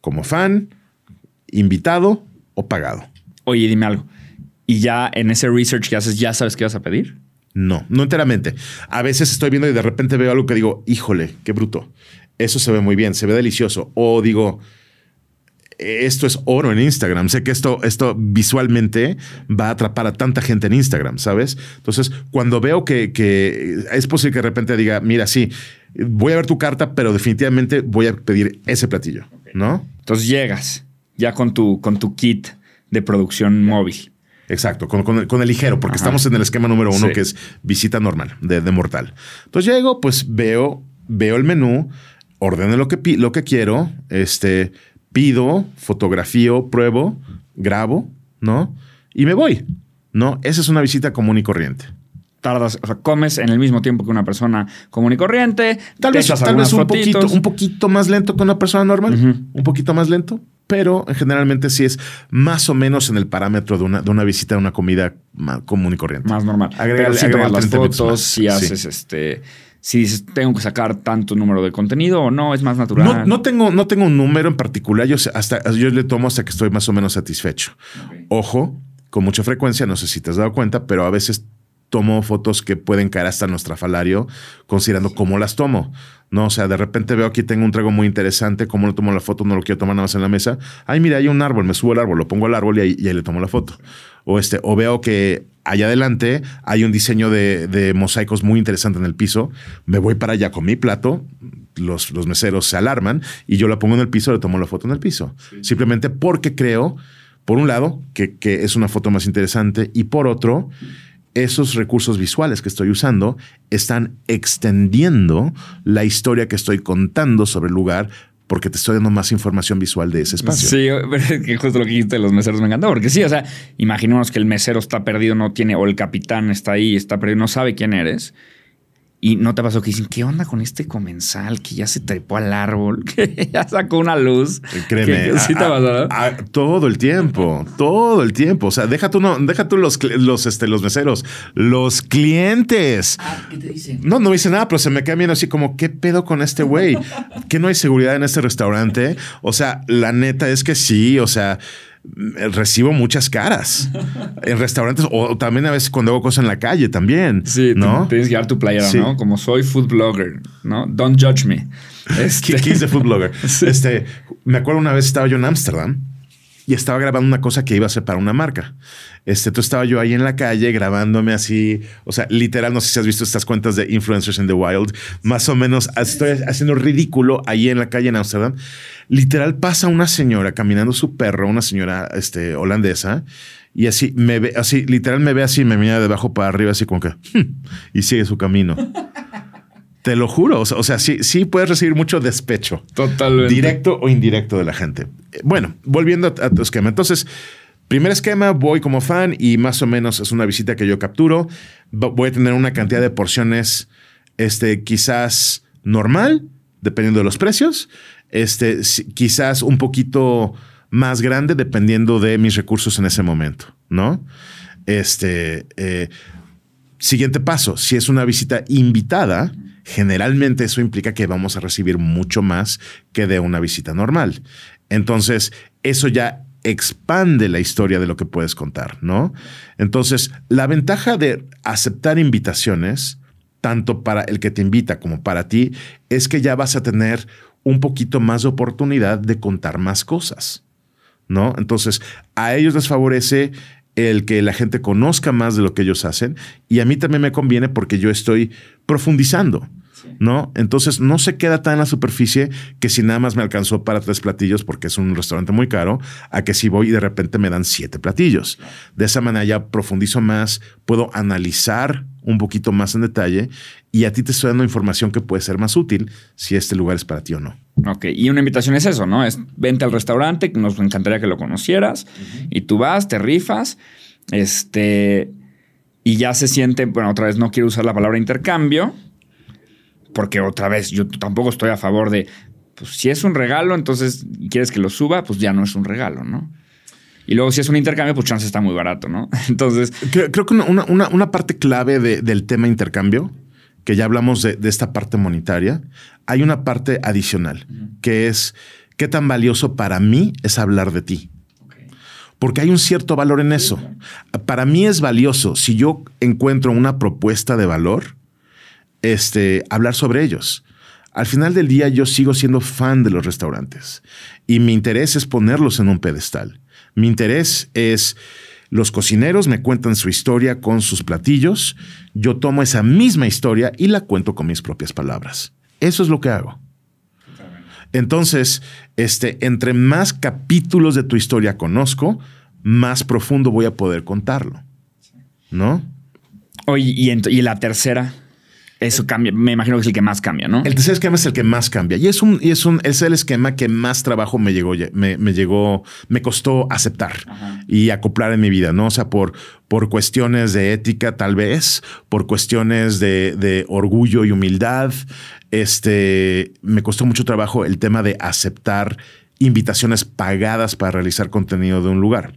como fan, invitado o pagado. Oye, dime algo y ya en ese research que haces, ya sabes qué vas a pedir? No, no enteramente. A veces estoy viendo y de repente veo algo que digo, híjole, qué bruto. Eso se ve muy bien, se ve delicioso. O digo, esto es oro en Instagram. Sé que esto, esto visualmente va a atrapar a tanta gente en Instagram, ¿sabes? Entonces, cuando veo que, que es posible que de repente diga, mira, sí, voy a ver tu carta, pero definitivamente voy a pedir ese platillo, ¿no? Entonces llegas ya con tu, con tu kit de producción móvil. Exacto, con, el, ligero, porque estamos en el esquema número uno, que es visita normal, de, mortal. Entonces llego, pues veo, veo el menú, ordeno lo que, lo que quiero, este, pido, fotografío, pruebo, grabo, ¿no? Y me voy, ¿no? Esa es una visita común y corriente tardas, o sea, comes en el mismo tiempo que una persona común y corriente. Tal vez, tal vez un, poquito, un poquito más lento que una persona normal, un poquito más lento, pero generalmente sí es más o menos en el parámetro de una, de una visita a una comida común y corriente. Más normal. Agrega, si tomas las fotos, si haces este si dices, tengo que sacar tanto número de contenido o no, es más natural. No, no tengo, no tengo un número en particular. Yo, hasta, yo le tomo hasta que estoy más o menos satisfecho. Ojo, con mucha frecuencia, no sé si te has dado cuenta, pero a veces tomo fotos que pueden caer hasta nuestro afalario, considerando cómo las tomo. No, o sea, de repente veo aquí tengo un trago muy interesante, cómo lo tomo la foto, no lo quiero tomar nada más en la mesa. Ay, mira, hay un árbol, me subo al árbol, lo pongo al árbol y ahí, y ahí le tomo la foto. O este, o veo que allá adelante hay un diseño de, de mosaicos muy interesante en el piso. Me voy para allá con mi plato, los, los meseros se alarman y yo la pongo en el piso, le tomo la foto en el piso. Simplemente porque creo, por un lado, que, que es una foto más interesante y por otro, esos recursos visuales que estoy usando están extendiendo la historia que estoy contando sobre el lugar porque te estoy dando más información visual de ese espacio. Sí, <laughs> que justo lo que dijiste de los meseros me encantó, porque sí, o sea, imaginémonos que el mesero está perdido, no tiene, o el capitán está ahí, está perdido, no sabe quién eres. Y no te pasó que dicen, ¿qué onda con este comensal que ya se trepó al árbol, <laughs> que ya sacó una luz? Créeme, Que- sí te a- pasó. a- a- todo el tiempo, todo el tiempo. O sea, deja tú, no, deja tú los, los, este, los meseros, los clientes. Ah, ¿Qué te dicen? No, no dice nada, pero se me queda viendo así como, ¿qué pedo con este güey? <laughs> ¿Que no hay seguridad en este restaurante? O sea, la neta es que sí, o sea, recibo muchas caras en restaurantes o también a veces cuando hago cosas en la calle también. Sí, ¿no? tienes que dar tu playera, Sí. ¿no? Como soy food blogger, ¿no? Don't judge me. <laughs> Este, ¿Qué de food blogger? <laughs> Sí. Este, me acuerdo una vez estaba yo en Ámsterdam y estaba grabando una cosa que iba a hacer para una marca. Este, estaba yo ahí en la calle grabándome así, o sea, literal, no sé si has visto estas cuentas de influencers in the wild, más o menos estoy haciendo ridículo ahí en la calle en Ámsterdam. Literal pasa una señora caminando su perro, una señora este, holandesa, y así me ve, así, literal me ve así, me mira de abajo para arriba, así como que, "Hmm", y sigue su camino. Te lo juro. O sea, o sea, sí, sí puedes recibir mucho despecho. Totalmente. Directo o indirecto de la gente. Bueno, volviendo a, a tu esquema. Entonces, primer esquema, voy como fan y más o menos es una visita que yo capturo. Vo- Voy a tener una cantidad de porciones, este, quizás normal, dependiendo de los precios. Este, quizás un poquito más grande, dependiendo de mis recursos en ese momento, ¿no? Este, eh, Siguiente paso, si es una visita invitada, generalmente eso implica que vamos a recibir mucho más que de una visita normal. Entonces, eso ya expande la historia de lo que puedes contar, ¿no? Entonces, la ventaja de aceptar invitaciones, tanto para el que te invita como para ti, es que ya vas a tener un poquito más de oportunidad de contar más cosas. ¿no? Entonces, a ellos les favorece el que la gente conozca más de lo que ellos hacen y a mí también me conviene porque yo estoy profundizando, ¿no? Entonces, no se queda tan en la superficie que si nada más me alcanzó para tres platillos porque es un restaurante muy caro, a que si voy y de repente me dan siete platillos. De esa manera ya profundizo más, puedo analizar un poquito más en detalle y a ti te estoy dando información que puede ser más útil si este lugar es para ti o no. Ok, y una invitación es eso, ¿no? Es vente al restaurante, nos encantaría que lo conocieras, y tú vas, te rifas, este, y ya se siente, bueno, otra vez no quiero usar la palabra intercambio, porque otra vez yo tampoco estoy a favor de, pues si es un regalo, entonces quieres que lo suba, pues ya no es un regalo, ¿no? Y luego si es un intercambio, pues chance está muy barato, ¿no? <laughs> Entonces, Creo, creo que una, una- una- una parte clave de- del tema intercambio, que ya hablamos de, de esta parte monetaria, hay una parte adicional, que es qué tan valioso para mí es hablar de ti. Porque hay un cierto valor en eso. Para mí es valioso si yo encuentro una propuesta de valor, este, hablar sobre ellos. Al final del día yo sigo siendo fan de los restaurantes y mi interés es ponerlos en un pedestal. Mi interés es los cocineros me cuentan su historia con sus platillos, yo tomo esa misma historia y la cuento con mis propias palabras. Eso es lo que hago. Entonces, este, entre más capítulos de tu historia conozco, más profundo voy a poder contarlo. ¿No? y la tercera, eso cambia, me imagino que es el que más cambia, ¿no? El tercer esquema es el que más cambia y es un, y es un, es el esquema que más trabajo me llegó, me, me llegó, me costó aceptar y acoplar en mi vida, ¿no? O sea, por, por cuestiones de ética, tal vez, por cuestiones de, de orgullo y humildad. Este me costó mucho trabajo el tema de aceptar invitaciones pagadas para realizar contenido de un lugar.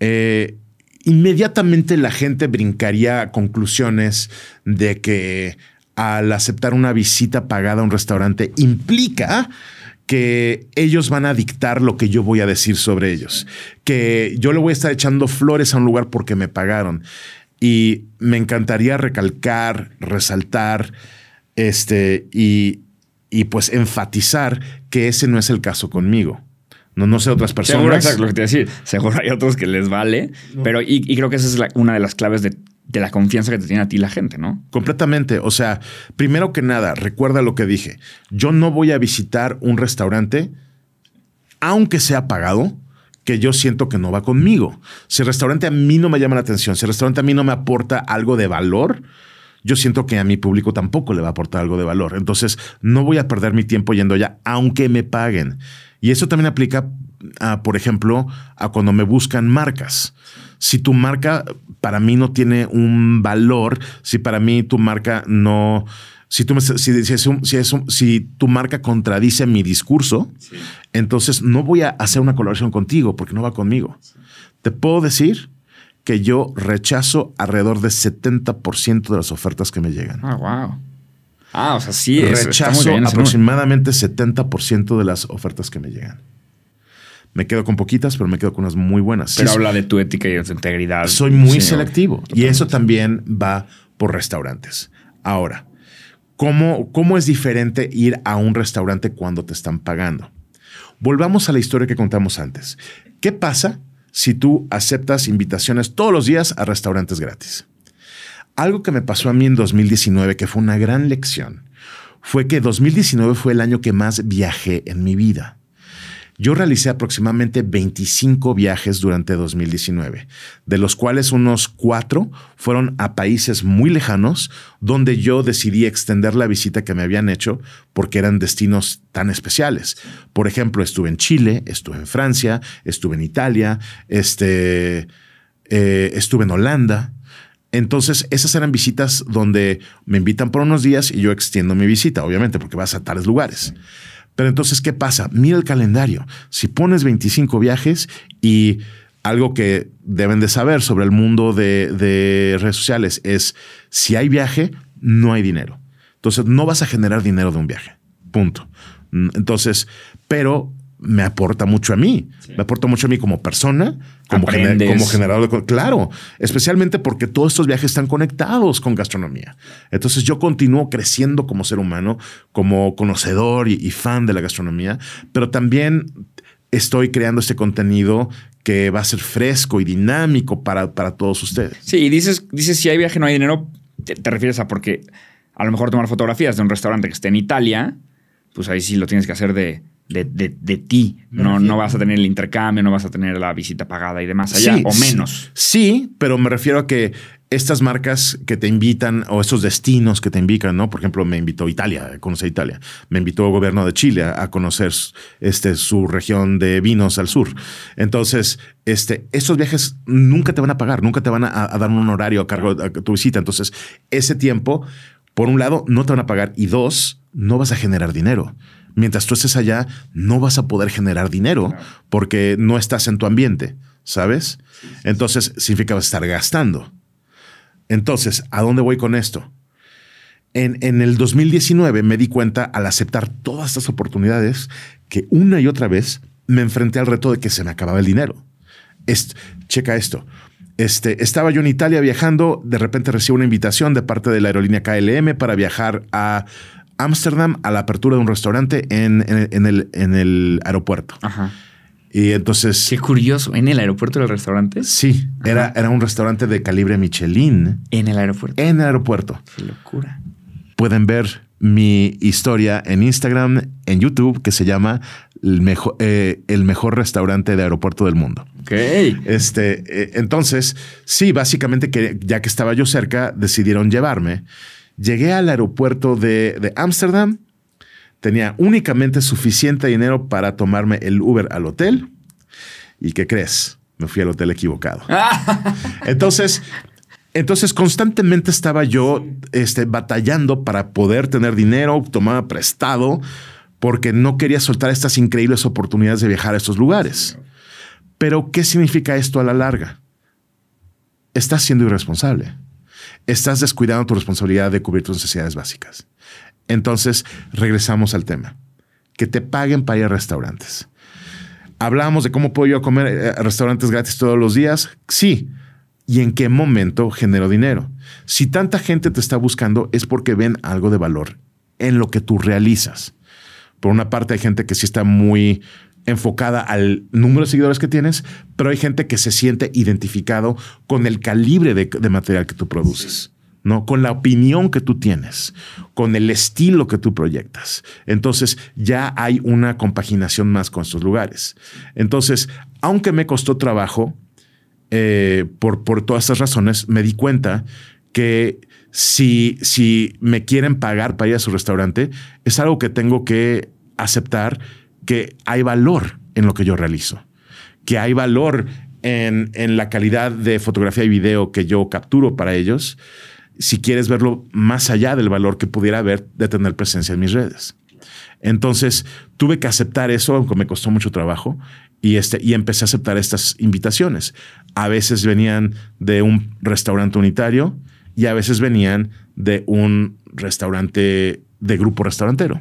Eh, inmediatamente la gente brincaría a conclusiones de que al aceptar una visita pagada a un restaurante implica que ellos van a dictar lo que yo voy a decir sobre ellos, que yo le voy a estar echando flores a un lugar porque me pagaron. Y me encantaría recalcar, resaltar, este, y, y pues enfatizar que ese no es el caso conmigo. No, no sé otras personas. Seguro, exacto, lo que te decir. Seguro hay otros que les vale, pero y, creo que esa es una de las claves de de la confianza que te tiene a ti la gente, ¿no? Completamente. O sea, primero que nada, recuerda lo que dije. Yo no voy a visitar un restaurante, aunque sea pagado, que yo siento que no va conmigo. Si el restaurante a mí no me llama la atención, si el restaurante a mí no me aporta algo de valor, yo siento que a mi público tampoco le va a aportar algo de valor. Entonces, no voy a perder mi tiempo yendo allá, aunque me paguen. Y eso también aplica, a, por ejemplo, a cuando me buscan marcas si tu marca para mí no tiene un valor, si para mí tu marca no, si, tú si, si, si, tu marca contradice mi discurso, entonces no voy a hacer una colaboración contigo porque no va conmigo. Te puedo decir que yo rechazo alrededor del 70% de las ofertas que me llegan. Ah, wow. Ah, o sea, sí. Rechazo aproximadamente 70% de las ofertas que me llegan. Me quedo con poquitas, pero me quedo con unas muy buenas. Pero habla de tu ética y de tu integridad. Soy muy selectivo y eso también va por restaurantes. Ahora, ¿cómo, ¿cómo es diferente ir a un restaurante cuando te están pagando? Volvamos a la historia que contamos antes. ¿Qué pasa si tú aceptas invitaciones todos los días a restaurantes gratis? Algo que me pasó a mí en 2019, que fue una gran lección, fue que 2019 fue el año que más viajé en mi vida. Yo realicé aproximadamente 25 viajes durante 2019, de los cuales unos cuatro fueron a países muy lejanos, donde yo decidí extender la visita que me habían hecho porque eran destinos tan especiales. Por ejemplo, estuve en Chile, estuve en Francia, estuve en Italia, este, eh, estuve en Holanda. Entonces, esas eran visitas donde me invitan por unos días y yo extiendo mi visita, obviamente, porque vas a tales lugares. Pero entonces, ¿qué pasa? Mira el calendario. Si pones 25 viajes y algo que deben de saber sobre el mundo de, redes sociales es si hay viaje, no hay dinero. Entonces, no vas a generar dinero de un viaje. Punto. Entonces, pero me aporta mucho a mí. Me aporta mucho a mí como persona, como, como generador de... Claro, especialmente porque todos estos viajes están conectados con gastronomía. Entonces yo continúo creciendo como ser humano, como conocedor y, fan de la gastronomía, pero también estoy creando este contenido que va a ser fresco y dinámico para, para todos ustedes. Sí, y dices, dices si hay viaje no hay dinero, te, te refieres a porque a lo mejor tomar fotografías de un restaurante que esté en Italia, pues ahí sí lo tienes que hacer de de, ti. No, no vas a tener el intercambio, no vas a tener la visita pagada y demás allá, o menos. Sí, pero me refiero a que estas marcas que te invitan o estos destinos que te invitan, ¿no? Por ejemplo, me invitó Italia, a conocer Italia. Me invitó el gobierno de Chile a, conocer este, su región de vinos al sur. Entonces, este, estos viajes nunca te van a pagar, nunca te van a, dar un horario a cargo de tu visita. Entonces, ese tiempo, por un lado, no te van a pagar y dos, no vas a generar dinero mientras tú estés allá, no vas a poder generar dinero porque no estás en tu ambiente, ¿sabes? Entonces significa estar gastando. Entonces, ¿a dónde voy con esto? En, en, el 2019 me di cuenta al aceptar todas estas oportunidades que una y otra vez me enfrenté al reto de que se me acababa el dinero. checa esto. Este, estaba yo en Italia viajando, de repente recibo una invitación de parte de la aerolínea KLM para viajar a Ámsterdam a la apertura de un restaurante en, el, en el aeropuerto. Ajá. Y entonces. Qué curioso. ¿En el aeropuerto del restaurante? Sí, era, era un restaurante de calibre Michelin. ¿En el aeropuerto? En el aeropuerto. Qué locura. Pueden ver mi historia en Instagram, en YouTube, que se llama El mejor, eh, el mejor restaurante de aeropuerto del mundo. Ok. Este, eh, entonces, sí, básicamente que ya que estaba yo cerca, decidieron llevarme. Llegué al aeropuerto de Ámsterdam, tenía únicamente suficiente dinero para tomarme el Uber al hotel. ¿Y qué crees? Me fui al hotel equivocado. <laughs> entonces, entonces constantemente estaba yo este, batallando para poder tener dinero, tomaba prestado, porque no quería soltar estas increíbles oportunidades de viajar a estos lugares. Pero, ¿qué significa esto a la larga? Estás siendo irresponsable estás descuidando tu responsabilidad de cubrir tus necesidades básicas. Entonces, regresamos al tema. Que te paguen para ir a restaurantes. Hablamos de cómo puedo yo comer eh, a restaurantes gratis todos los días. Sí. ¿Y en qué momento genero dinero? Si tanta gente te está buscando es porque ven algo de valor en lo que tú realizas. Por una parte hay gente que sí está muy enfocada al número de seguidores que tienes, pero hay gente que se siente identificado con el calibre de, material que tú produces. ¿no? Con la opinión que tú tienes, con el estilo que tú proyectas. Entonces ya hay una compaginación más con estos lugares. Entonces, aunque me costó trabajo, eh, por, por todas estas razones, me di cuenta que si, si me quieren pagar para ir a su restaurante, es algo que tengo que aceptar que hay valor en lo que yo realizo, que hay valor en, la calidad de fotografía y video que yo capturo para ellos, si quieres verlo más allá del valor que pudiera haber de tener presencia en mis redes. Entonces tuve que aceptar eso, aunque me costó mucho trabajo, y, este, y empecé a aceptar estas invitaciones. A veces venían de un restaurante unitario y a veces venían de un restaurante de grupo restaurantero.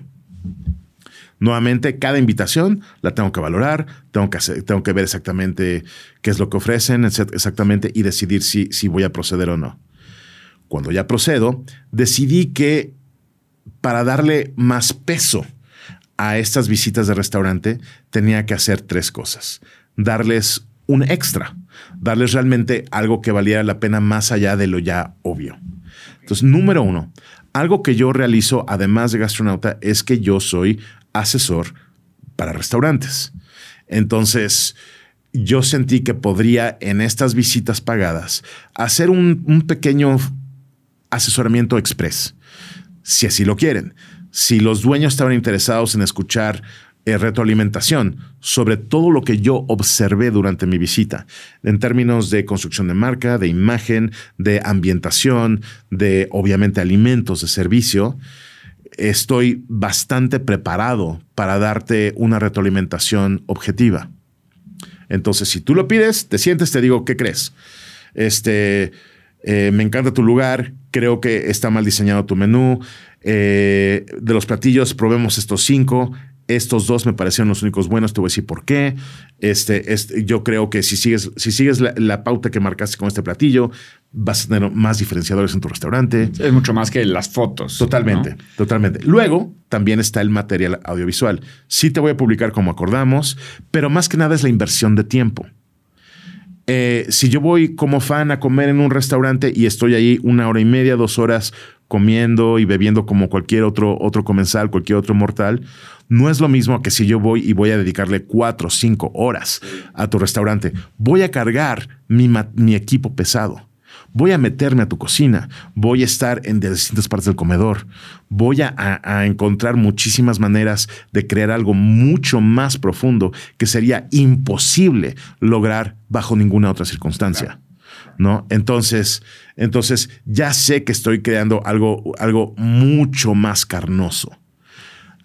Nuevamente, cada invitación la tengo que valorar, tengo que, tengo que ver exactamente qué es lo que ofrecen, exactamente, y decidir si, si voy a proceder o no. Cuando ya procedo, decidí que para darle más peso a estas visitas de restaurante, tenía que hacer tres cosas. Darles un extra, darles realmente algo que valiera la pena más allá de lo ya obvio. Entonces, número uno, algo que yo realizo además de gastronauta es que yo soy asesor para restaurantes. Entonces, yo sentí que podría en estas visitas pagadas hacer un, pequeño asesoramiento express, si así lo quieren. Si los dueños estaban interesados en escuchar eh, retroalimentación sobre todo lo que yo observé durante mi visita, en términos de construcción de marca, de imagen, de ambientación, de obviamente alimentos, de servicio, estoy bastante preparado para darte una retroalimentación objetiva. Entonces, si tú lo pides, te sientes, te digo, ¿qué crees? Este, eh, me encanta tu lugar, creo que está mal diseñado tu menú. Eh, de los platillos, probemos estos cinco. Estos dos me parecieron los únicos buenos, te voy a decir por qué. Este, este yo creo que si sigues, si sigues la, pauta que marcaste con este platillo, vas a tener más diferenciadores en tu restaurante. Es mucho más que las fotos. Totalmente, totalmente. Luego también está el material audiovisual. Sí te voy a publicar como acordamos, pero más que nada es la inversión de tiempo. Eh, si yo voy como fan a comer en un restaurante y estoy ahí una hora y media, dos horas comiendo y bebiendo como cualquier otro, otro comensal, cualquier otro mortal, no es lo mismo que si yo voy y voy a dedicarle cuatro o cinco horas a tu restaurante. Voy a cargar mi, mi equipo pesado. Voy a meterme a tu cocina, voy a estar en distintas partes del comedor, voy a, a, encontrar muchísimas maneras de crear algo mucho más profundo que sería imposible lograr bajo ninguna otra circunstancia. ¿No? Entonces, entonces ya sé que estoy creando algo, algo mucho más carnoso.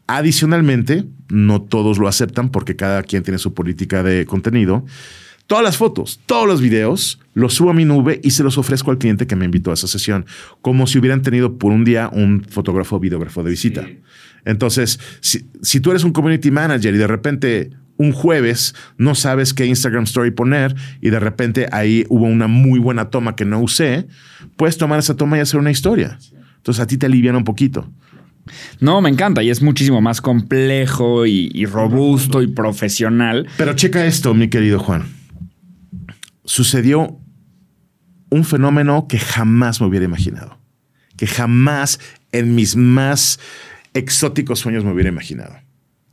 Adicionalmente, no todos lo aceptan porque cada quien tiene su política de contenido. Todas las fotos, todos los videos, los subo a mi nube y se los ofrezco al cliente que me invitó a esa sesión, como si hubieran tenido por un día un fotógrafo o videógrafo de visita. Entonces, si, si tú eres un community manager y de repente un jueves no sabes qué Instagram Story poner y de repente ahí hubo una muy buena toma que no usé, puedes tomar esa toma y hacer una historia. Entonces a ti te alivian un poquito. No, me encanta y es muchísimo más complejo y, robusto y profesional. Pero checa esto, mi querido Juan. Sucedió un fenómeno que jamás me hubiera imaginado, que jamás en mis más exóticos sueños me hubiera imaginado,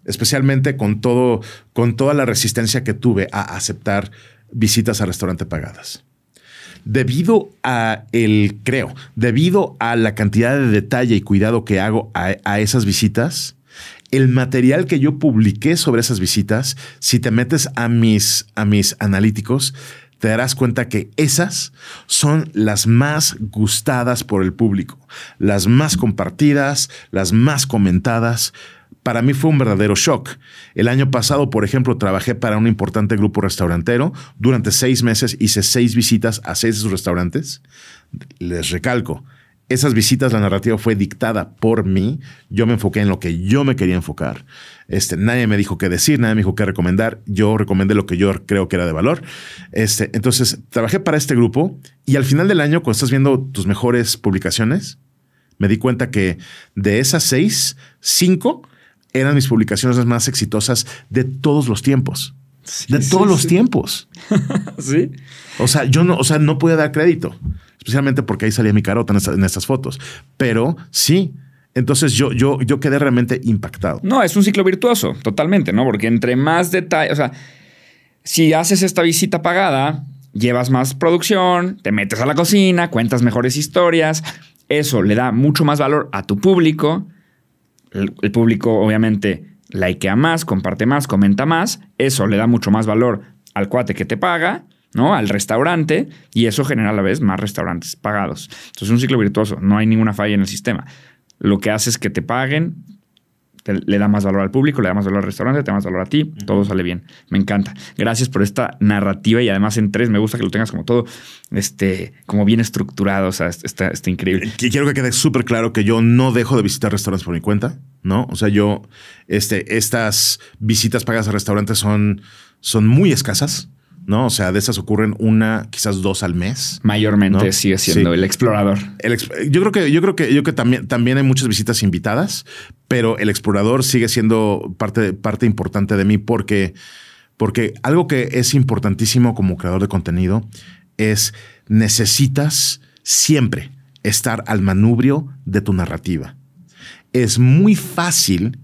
especialmente con todo, con toda la resistencia que tuve a aceptar visitas a restaurante pagadas debido a el, creo, debido a la cantidad de detalle y cuidado que hago a, esas visitas, el material que yo publiqué sobre esas visitas, si te metes a mis, a mis analíticos, te darás cuenta que esas son las más gustadas por el público, las más compartidas, las más comentadas, para mí fue un verdadero shock. El año pasado, por ejemplo, trabajé para un importante grupo restaurantero. Durante seis meses hice seis visitas a seis de sus restaurantes. Les recalco, esas visitas, la narrativa fue dictada por mí. Yo me enfoqué en lo que yo me quería enfocar. Este, nadie me dijo qué decir, nadie me dijo qué recomendar. Yo recomendé lo que yo creo que era de valor. Este, entonces, trabajé para este grupo y al final del año, cuando estás viendo tus mejores publicaciones, me di cuenta que de esas seis, cinco eran mis publicaciones más exitosas de todos los tiempos. de todos los tiempos. <laughs> sí. O sea, yo no, o sea, no pude dar crédito especialmente porque ahí salía mi carota en, estas fotos. Pero sí, entonces yo, yo, yo quedé realmente impactado. No, es un ciclo virtuoso, totalmente, ¿no? Porque entre más detalles, o sea, si haces esta visita pagada, llevas más producción, te metes a la cocina, cuentas mejores historias, eso le da mucho más valor a tu público. El, público obviamente likea más, comparte más, comenta más, eso le da mucho más valor al cuate que te paga ¿no? Al restaurante y eso genera a la vez más restaurantes pagados. Entonces es un ciclo virtuoso, no hay ninguna falla en el sistema. Lo que hace es que te paguen, le da más valor al público, le da más valor al restaurante, te da más valor a ti, todo sale bien. Me encanta. Gracias por esta narrativa y además en tres me gusta que lo tengas como todo, este, como bien estructurado, o sea, está, está increíble. Quiero que quede súper claro que yo no dejo de visitar restaurantes por mi cuenta, ¿no? O sea, yo, este, estas visitas pagas a restaurantes son, son muy escasas. ¿No? O sea, de esas ocurren una, quizás dos al mes. Mayormente sigue siendo el explorador. yo creo que, yo creo que, yo que también, también hay muchas visitas invitadas, pero el explorador sigue siendo parte, parte importante de mí porque, porque algo que es importantísimo como creador de contenido es necesitas siempre estar al manubrio de tu narrativa. Es muy fácil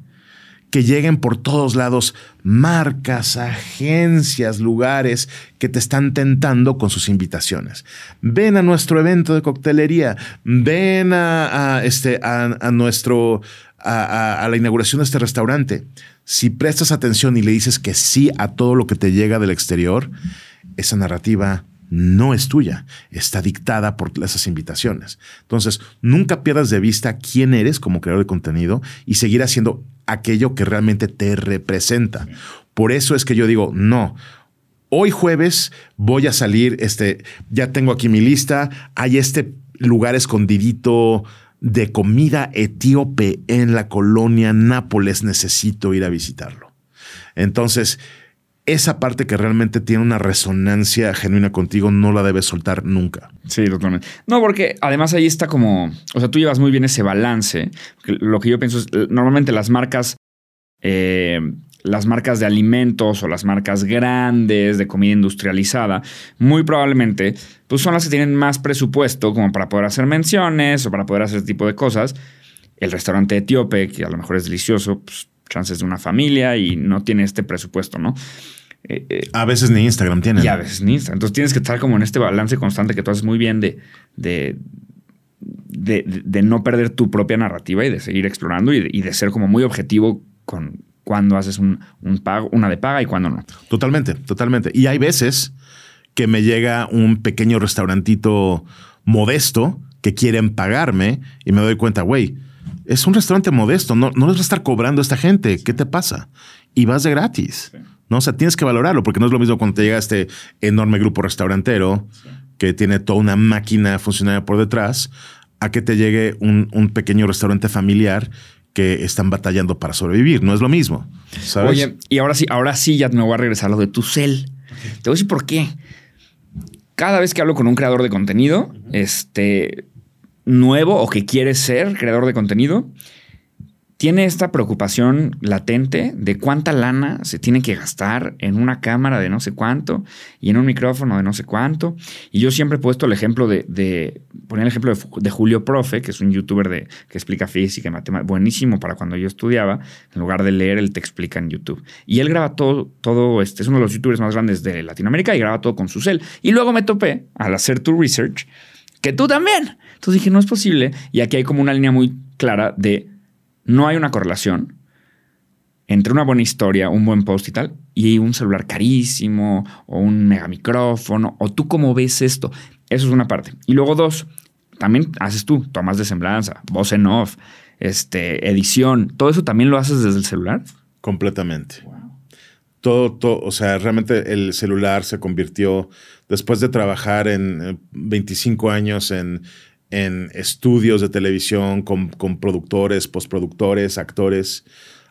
que lleguen por todos lados marcas, agencias, lugares que te están tentando con sus invitaciones. Ven a nuestro evento de coctelería, ven a, este, a, nuestro, a, la inauguración de este restaurante. Si prestas atención y le dices que sí a todo lo que te llega del exterior, esa narrativa no es tuya, está dictada por esas invitaciones. Entonces, nunca pierdas de vista quién eres como creador de contenido y seguir haciendo aquello que realmente te representa. Por eso es que yo digo, no, hoy jueves voy a salir, este, ya tengo aquí mi lista, hay este lugar escondidito de comida etíope en la colonia Nápoles, necesito ir a visitarlo. Entonces, esa parte que realmente tiene una resonancia genuina contigo no la debes soltar nunca. Sí, totalmente. No, porque además ahí está como, o sea, tú llevas muy bien ese balance. Lo que yo pienso es, normalmente las marcas, eh, las marcas de alimentos o las marcas grandes de comida industrializada, muy probablemente, pues son las que tienen más presupuesto como para poder hacer menciones o para poder hacer ese tipo de cosas. El restaurante etíope, que a lo mejor es delicioso, pues chances de una familia y no tiene este presupuesto, ¿no? Eh, eh, a veces ni Instagram tiene. Y a veces ni Instagram. Entonces tienes que estar como en este balance constante que tú haces muy bien de, de, de, no perder tu propia narrativa y de seguir explorando y de, ser como muy objetivo con cuando haces un, pago, una de paga y cuando no. Totalmente, totalmente. Y hay veces que me llega un pequeño restaurantito modesto que quieren pagarme y me doy cuenta, güey, es un restaurante modesto, no, no les va a estar cobrando a esta gente. ¿Qué te pasa? Y vas de gratis. ¿no? O sea, tienes que valorarlo porque no es lo mismo cuando te llega este enorme grupo restaurantero que tiene toda una máquina funcionaria por detrás a que te llegue un, pequeño restaurante familiar que están batallando para sobrevivir. No es lo mismo. Oye, y ahora sí, ahora sí ya me voy a regresar a lo de tu cel. Te voy a decir por qué. Cada vez que hablo con un creador de contenido, este nuevo o que quiere ser creador de contenido, tiene esta preocupación latente de cuánta lana se tiene que gastar en una cámara de no sé cuánto y en un micrófono de no sé cuánto. Y yo siempre he puesto el ejemplo de, poner el ejemplo de, Julio Profe, que es un youtuber de, que explica física y matemáticas, buenísimo para cuando yo estudiaba. En lugar de leer, él te explica en YouTube. Y él graba todo, todo este, es uno de los youtubers más grandes de Latinoamérica y graba todo con su cel. Y luego me topé al hacer tu research que tú también. Entonces dije, no es posible. Y aquí hay como una línea muy clara de no hay una correlación entre una buena historia, un buen post y tal, y un celular carísimo o un mega micrófono, o tú cómo ves esto. Eso es una parte. Y luego dos, también haces tú, tomas de semblanza, voz en off, este, edición, ¿todo eso también lo haces desde el celular? Completamente. Todo, todo, o sea, realmente el celular se convirtió, después de trabajar en 25 eh, años en, en estudios de televisión con, con productores, postproductores, actores,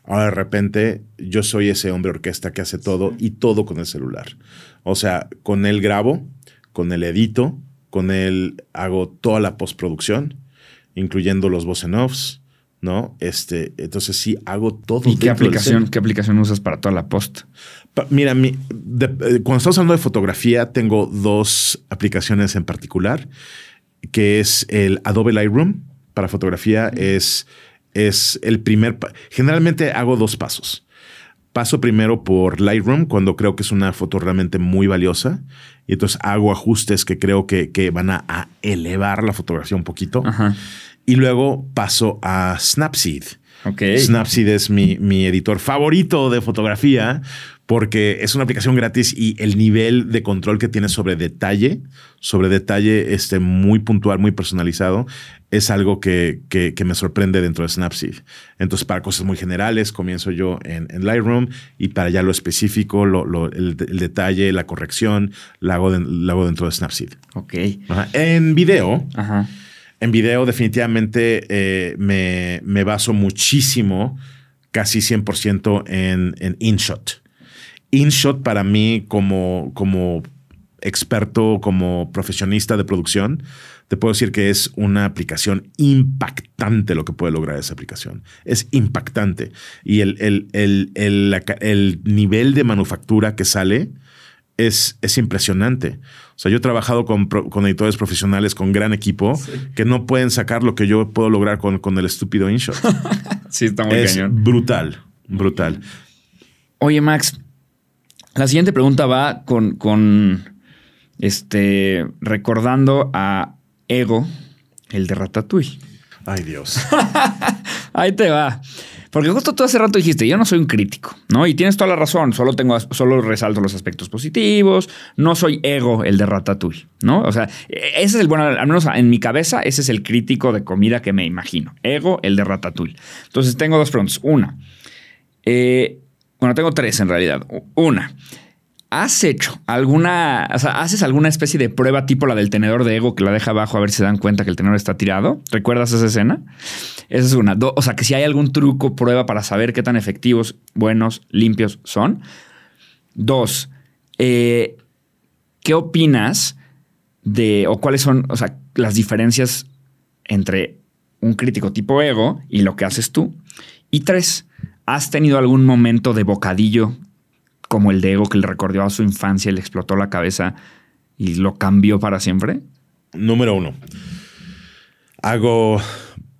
ahora de repente yo soy ese hombre orquesta que hace todo y todo con el celular. O sea, con él grabo, con él edito, con él hago toda la postproducción, incluyendo los voice offs, ¿no? Este, entonces sí hago todo. ¿Y qué aplicación, qué aplicación usas para toda la post? Mira, mi, eh, cuando estamos hablando de fotografía, tengo dos aplicaciones en particular, que es el Adobe Lightroom para fotografía, es, es el primer... Generalmente hago dos pasos. Paso primero por Lightroom cuando creo que es una foto realmente muy valiosa y entonces hago ajustes que creo que, que van a, a, elevar la fotografía un poquito. Ajá. Y luego paso a Snapseed. Okay. Snapseed es mi, mi, editor favorito de fotografía porque es una aplicación gratis y el nivel de control que tiene sobre detalle, sobre detalle este, muy puntual, muy personalizado, es algo que, que, me sorprende dentro de Snapseed. Entonces, para cosas muy generales, comienzo yo en, en Lightroom y para ya lo específico, lo, lo, el, el, detalle, la corrección, la hago, de, la hago dentro de Snapseed. Ok. Ajá. En video. Ajá en video definitivamente eh, me, me, baso muchísimo, casi 100% en, en InShot. InShot para mí como, como experto, como profesionista de producción, te puedo decir que es una aplicación impactante lo que puede lograr esa aplicación. Es impactante. Y el, el, el, el nivel de manufactura que sale es, es impresionante. O sea, yo he trabajado con, con editores profesionales con gran equipo sí. que no pueden sacar lo que yo puedo lograr con, con el estúpido InShot. <laughs> sí, está muy es cañón. brutal, brutal. Oye, Max, la siguiente pregunta va con, con este, recordando a Ego, el de Ratatouille. Ay, Dios. <laughs> Ahí te va. Porque justo tú hace rato dijiste, yo no soy un crítico, ¿no? Y tienes toda la razón, solo tengo, solo resalto los aspectos positivos, no soy ego el de Ratatouille, ¿no? O sea, ese es el, bueno, al menos en mi cabeza, ese es el crítico de comida que me imagino, ego el de Ratatouille. Entonces tengo dos preguntas. Una, eh, bueno, tengo tres en realidad. Una, ¿Has hecho alguna, o sea, haces alguna especie de prueba tipo la del tenedor de ego que la deja abajo a ver si se dan cuenta que el tenedor está tirado? ¿Recuerdas esa escena? Esa es una. O sea, que si hay algún truco, prueba para saber qué tan efectivos, buenos, limpios son. Dos, eh, ¿qué opinas de, o cuáles son, o sea, las diferencias entre un crítico tipo ego y lo que haces tú? Y tres, ¿has tenido algún momento de bocadillo como el de Ego que le recordó a su infancia y le explotó la cabeza y lo cambió para siempre? Número uno. Hago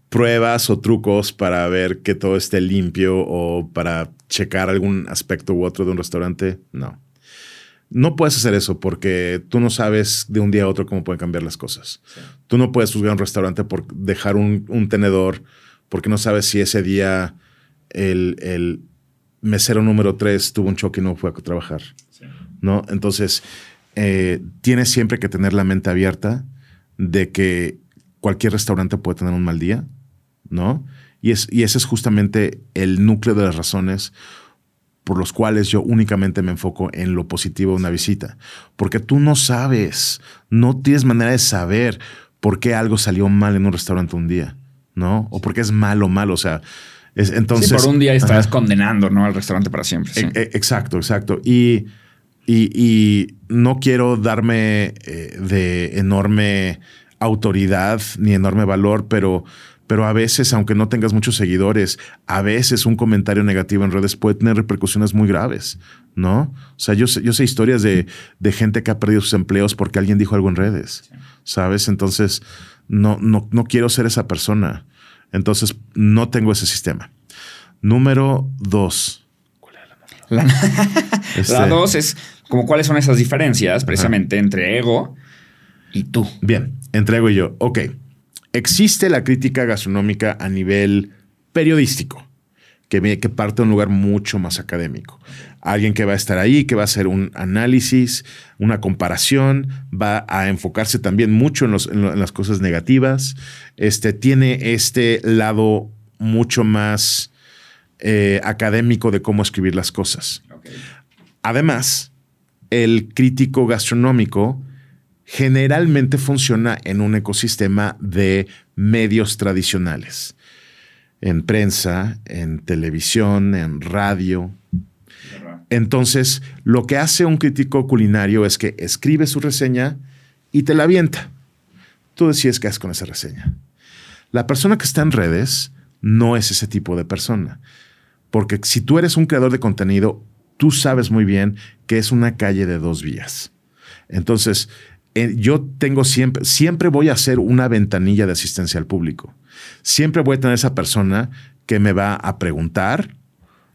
pruebas o trucos para ver que todo esté limpio o para checar algún aspecto u otro de un restaurante. No. No puedes hacer eso porque tú no sabes de un día a otro cómo pueden cambiar las cosas. Sí. Tú no puedes juzgar un restaurante por dejar un, un tenedor porque no sabes si ese día el, el mesero número 3 tuvo un choque y no fue a trabajar. ¿no? Entonces, eh, tienes siempre que tener la mente abierta de que cualquier restaurante puede tener un mal día, ¿no? Y, es, y ese es justamente el núcleo de las razones por los cuales yo únicamente me enfoco en lo positivo de una visita. Porque tú no sabes, no tienes manera de saber por qué algo salió mal en un restaurante un día, ¿no? O por qué es malo o malo. O sea, es, entonces, sí, por un día estás ajá. condenando ¿no? al restaurante para siempre. Sí. E exacto, exacto. Y, y, y, no quiero darme eh, de enorme autoridad ni enorme valor, pero, pero a veces, aunque no tengas muchos seguidores, a veces un comentario negativo en redes puede tener repercusiones muy graves, ¿no? O sea, yo sé, yo sé historias de, de gente que ha perdido sus empleos porque alguien dijo algo en redes, sí. ¿sabes? Entonces, no, no, no quiero ser esa persona. Entonces, no tengo ese sistema. Número dos. ¿Cuál era la La, <laughs> este... la dos es como cuáles son esas diferencias precisamente Ajá. entre ego y tú. Bien, entre ego y yo. Ok. Existe la crítica gastronómica a nivel periodístico, que, que parte de un lugar mucho más académico. Alguien que va a estar ahí, que va a hacer un análisis, una comparación, va a enfocarse también mucho en, los, en, lo, en las cosas negativas, este, tiene este lado mucho más eh, académico de cómo escribir las cosas. Además, el crítico gastronómico generalmente funciona en un ecosistema de medios tradicionales, en prensa, en televisión, en radio. Entonces, lo que hace un crítico culinario es que escribe su reseña y te la avienta. Tú decides qué haces con esa reseña. La persona que está en redes no es ese tipo de persona. Porque si tú eres un creador de contenido, tú sabes muy bien que es una calle de dos vías. Entonces, eh, yo tengo siempre, siempre voy a hacer una ventanilla de asistencia al público. Siempre voy a tener esa persona que me va a preguntar,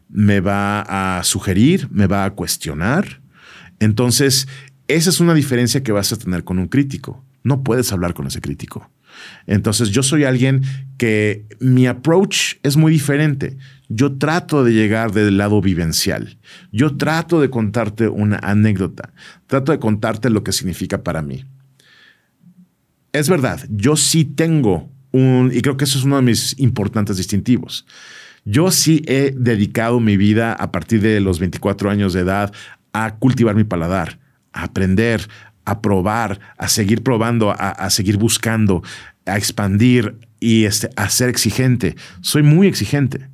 me va a sugerir, me va a cuestionar. Entonces, esa es una diferencia que vas a tener con un crítico. No puedes hablar con ese crítico. Entonces, yo soy alguien que mi approach es muy diferente. Yo trato de llegar del lado vivencial. Yo trato de contarte una anécdota. Trato de contarte lo que significa para mí. Es verdad, yo sí tengo un, y creo que eso es uno de mis importantes distintivos. Yo sí he dedicado mi vida a partir de los 24 años de edad a cultivar mi paladar, a aprender, a probar, a seguir probando, a, seguir buscando, a expandir y este, a ser exigente. Soy muy exigente.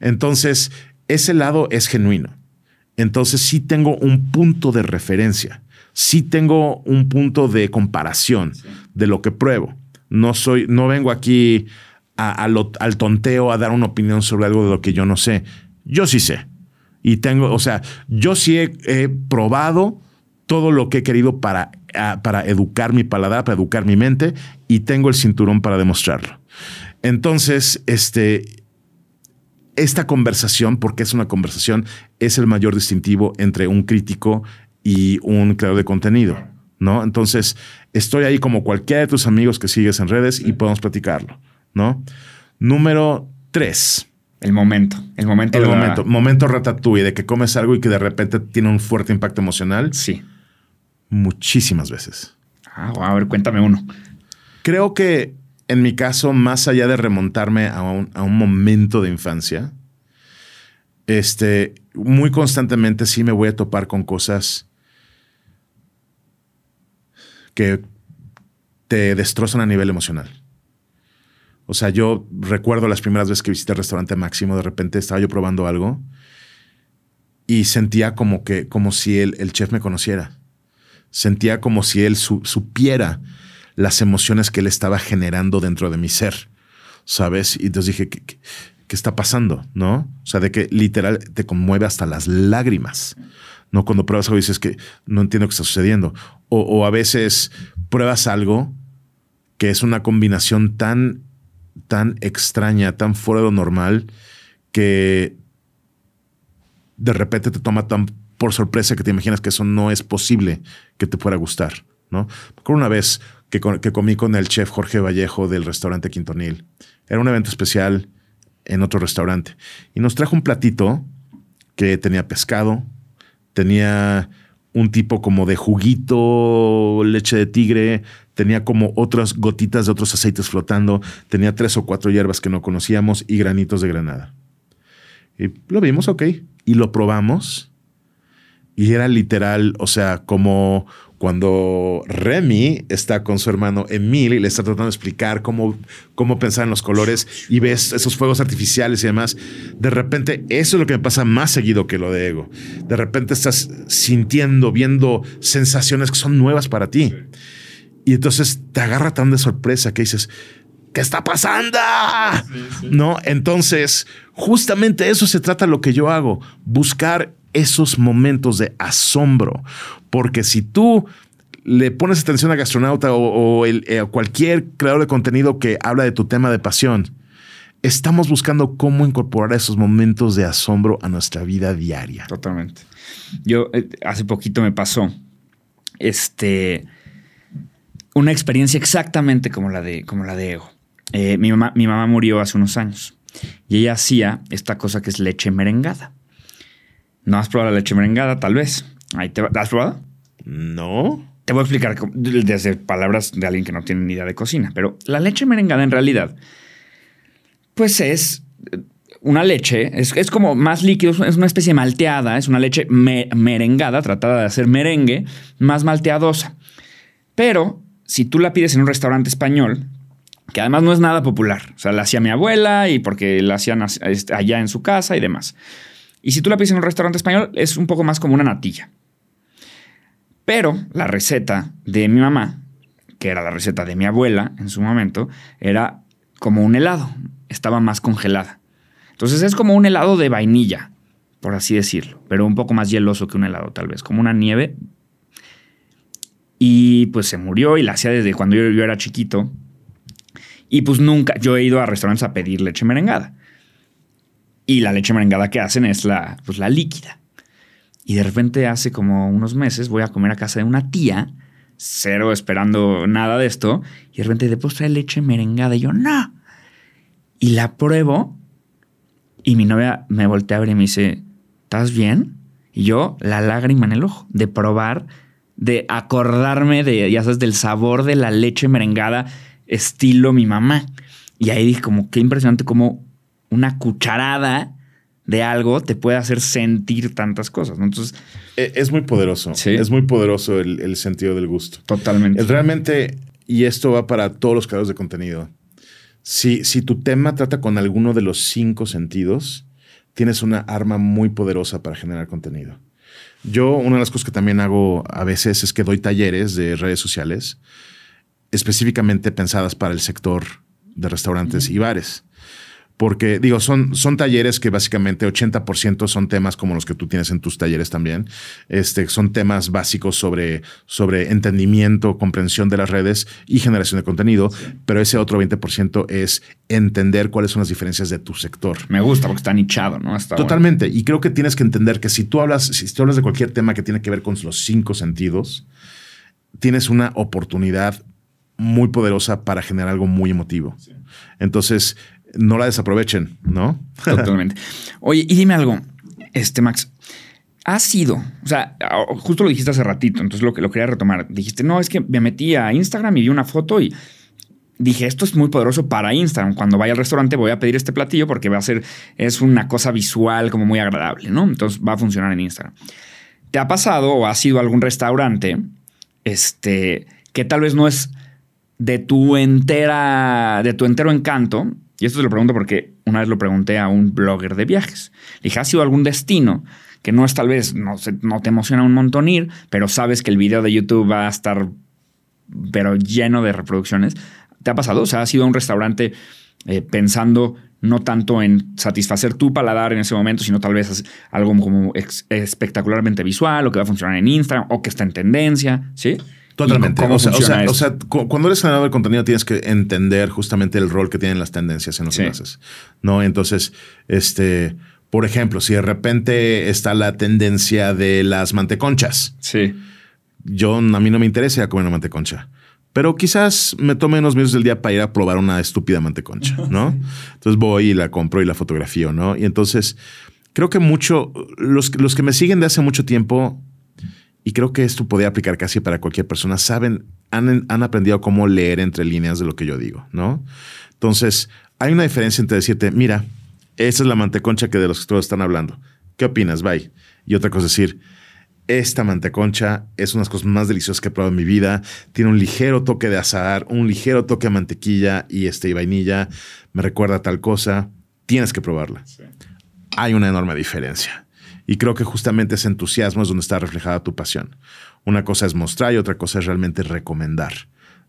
Entonces, ese lado es genuino. Entonces, sí tengo un punto de referencia. Sí tengo un punto de comparación de lo que pruebo. No soy, no vengo aquí al tonteo a dar una opinión sobre algo de lo que yo no sé. Yo sí sé. Y tengo, o sea, yo sí he, probado todo lo que he querido para, para educar mi paladar, para educar mi mente, y tengo el cinturón para demostrarlo. Entonces, este, esta conversación, porque es una conversación, es el mayor distintivo entre un crítico y un creador de contenido, ¿no? Entonces, estoy ahí como cualquiera de tus amigos que sigues en redes y podemos platicarlo, ¿no? Número tres. El momento, el momento. El momento, momento ratatouille, de que comes algo y que de repente tiene un fuerte impacto emocional. Sí. Muchísimas veces. Ah, a ver, cuéntame uno. Creo que en mi caso, más allá de remontarme a un, momento de infancia, este, muy constantemente sí me voy a topar con cosas que te destrozan a nivel emocional. O sea, yo recuerdo las primeras veces que visité el restaurante Máximo, de repente estaba yo probando algo y sentía como que, como si el, el chef me conociera. Sentía como si él supiera las emociones que él estaba generando dentro de mi ser, ¿sabes? Y entonces dije, ¿qué, qué, está pasando? ¿No? O sea, de que literal te conmueve hasta las lágrimas. ¿No? Cuando pruebas algo dices que no entiendo qué está sucediendo. O, o a veces pruebas algo que es una combinación tan, tan extraña, tan fuera de lo normal, que de repente te toma tan por sorpresa que te imaginas que eso no es posible que te pueda gustar. ¿no? Por una vez que, comí con el chef Jorge Vallejo del restaurante Quintonil. Era un evento especial en otro restaurante. Y nos trajo un platito que tenía pescado, tenía un tipo como de juguito, leche de tigre, tenía como otras gotitas de otros aceites flotando, tenía tres o cuatro hierbas que no conocíamos y granitos de granada. Y lo vimos, ok, y lo probamos. Y era literal, o sea, como cuando Remy está con su hermano Emil y le está tratando de explicar cómo, cómo pensar en los colores y ves esos fuegos artificiales y demás, de repente eso es lo que me pasa más seguido que lo de ego. De repente estás sintiendo, viendo sensaciones que son nuevas para ti. Y entonces te agarra tan de sorpresa que dices, ¿qué está pasando? No, entonces justamente eso se trata lo que yo hago, buscar esos momentos de asombro. Porque si tú le pones atención a Gastronauta o, eh, cualquier creador de contenido que habla de tu tema de pasión, estamos buscando cómo incorporar esos momentos de asombro a nuestra vida diaria. Totalmente. Yo eh, hace poquito me pasó este, una experiencia exactamente como la de, como la de Ego. Eh, mi, mamá, mi mamá murió hace unos años y ella hacía esta cosa que es leche merengada. ¿No has probado la leche merengada? Tal vez. Ahí te, ¿La has probado? No. Te voy a explicar desde palabras de alguien que no tiene ni idea de cocina, pero la leche merengada en realidad, pues es una leche, es, es, como más líquido, es una especie malteada, es una leche merengada, tratada de hacer merengue, más malteadosa. Pero si tú la pides en un restaurante español, que además no es nada popular, o sea, la hacía mi abuela y porque la hacían este, allá en su casa y demás. Y si tú la pides en un restaurante español, es un poco más como una natilla. Pero la receta de mi mamá, que era la receta de mi abuela en su momento, era como un helado, estaba más congelada. Entonces es como un helado de vainilla, por así decirlo, pero un poco más hieloso que un helado tal vez, como una nieve. Y pues se murió y la hacía desde cuando yo, era chiquito. Y pues nunca, yo he ido a restaurantes a pedir leche merengada. Y la leche merengada que hacen es la, pues la líquida. Y de repente hace como unos meses voy a comer a casa de una tía, cero esperando nada de esto, y de repente después trae leche merengada. Y yo, no. Y la pruebo y mi novia me voltea a ver y me dice, ¿estás bien? Y yo, la lágrima en el ojo, de probar, de acordarme de, ya sabes, del sabor de la leche merengada estilo mi mamá. Y ahí dije como, qué impresionante como una cucharada de algo te puede hacer sentir tantas cosas. Entonces... E, es muy poderoso. ¿Sí? Es muy poderoso el, el sentido del gusto. Totalmente. realmente, y esto va para todos los creadores de contenido, si, si tu tema trata con alguno de los cinco sentidos, tienes una arma muy poderosa para generar contenido. Yo, una de las cosas que también hago a veces es que doy talleres de redes sociales específicamente pensadas para el sector de restaurantes y bares porque digo, son, son talleres que básicamente 80% son temas como los que tú tienes en tus talleres también. Este, son temas básicos sobre, sobre entendimiento, comprensión de las redes y generación de contenido, pero ese otro 20% es entender cuáles son las diferencias de tu sector. Me gusta porque está nichado, ¿no? Totalmente. Y creo que tienes que entender que si tú hablas, si tú hablas de cualquier tema que tiene que ver con los cinco sentidos, tienes una oportunidad muy poderosa para generar algo muy emotivo. Entonces, no la desaprovechen, ¿no? <laughs> Totalmente. Oye, y dime algo, este Max, ha sido, o sea, justo lo dijiste hace ratito, entonces lo lo quería retomar. Dijiste, no, es que me metí a Instagram y vi una foto y dije, esto es muy poderoso para Instagram. Cuando vaya al restaurante voy a pedir este platillo porque va a ser, es una cosa visual como muy agradable, ¿no? Entonces va a funcionar en Instagram. ¿Te ha pasado o ha sido algún restaurante este, que tal vez no es de tu entera, de tu entero encanto, y esto se lo pregunto porque una vez lo pregunté a un blogger de viajes. Le dije, ¿ha sido algún destino que no es tal vez, no, no te emociona un montón ir, pero sabes que el video de YouTube va a estar, pero lleno de reproducciones? ¿Te ha pasado? O sea, ¿has ido a un restaurante eh, pensando no tanto en satisfacer tu paladar en ese momento, sino tal vez algo como espectacularmente visual o que va a funcionar en Instagram o que está en tendencia, ¿sí? Totalmente. o, sea, cuando eres generador de contenido tienes que entender justamente el rol que tienen las tendencias en los que ¿no? Entonces, este, por ejemplo, si de repente está la tendencia de las manteconchas. Sí. Yo, a mí no me interesa comer una manteconcha. Pero quizás me tome unos minutos del día para ir a probar una estúpida manteconcha, <laughs> ¿no? Entonces voy y la compro y la fotografío, ¿no? Y entonces creo que mucho, los, los que me siguen de hace mucho tiempo y creo que esto podría aplicar casi para cualquier persona, saben, han, han aprendido cómo leer entre líneas de lo que yo digo, ¿no? Entonces, hay una diferencia entre decirte, mira, esa es la manteconcha que de los que todos están hablando. ¿Qué opinas? Bye. Y otra cosa es decir, esta manteconcha es una de las cosas más deliciosas que he probado en mi vida. Tiene un ligero toque de azahar, un ligero toque de mantequilla y, este, y vainilla. Me recuerda a tal cosa. Tienes que probarla. Hay una enorme diferencia. Y creo que justamente ese entusiasmo es donde está reflejada tu pasión. Una cosa es mostrar y otra cosa es realmente recomendar,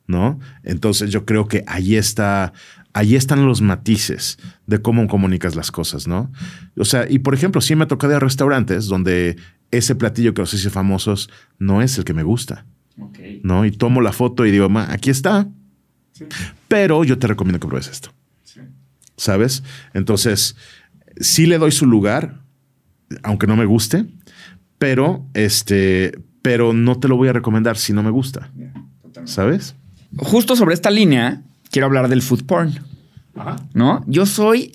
¿no? Entonces yo creo que ahí está, ahí están los matices de cómo comunicas las cosas, ¿no? O sea, y por ejemplo, sí me toca de restaurantes donde ese platillo que los hice famosos no es el que me gusta, ¿no? Y tomo la foto y digo, aquí está, pero yo te recomiendo que pruebes esto, ¿sabes? Entonces, sí le doy su lugar, aunque no me guste, pero este, pero no te lo voy a recomendar si no me gusta. ¿Sabes? Justo sobre esta línea, quiero hablar del food porn. ¿No? Yo soy,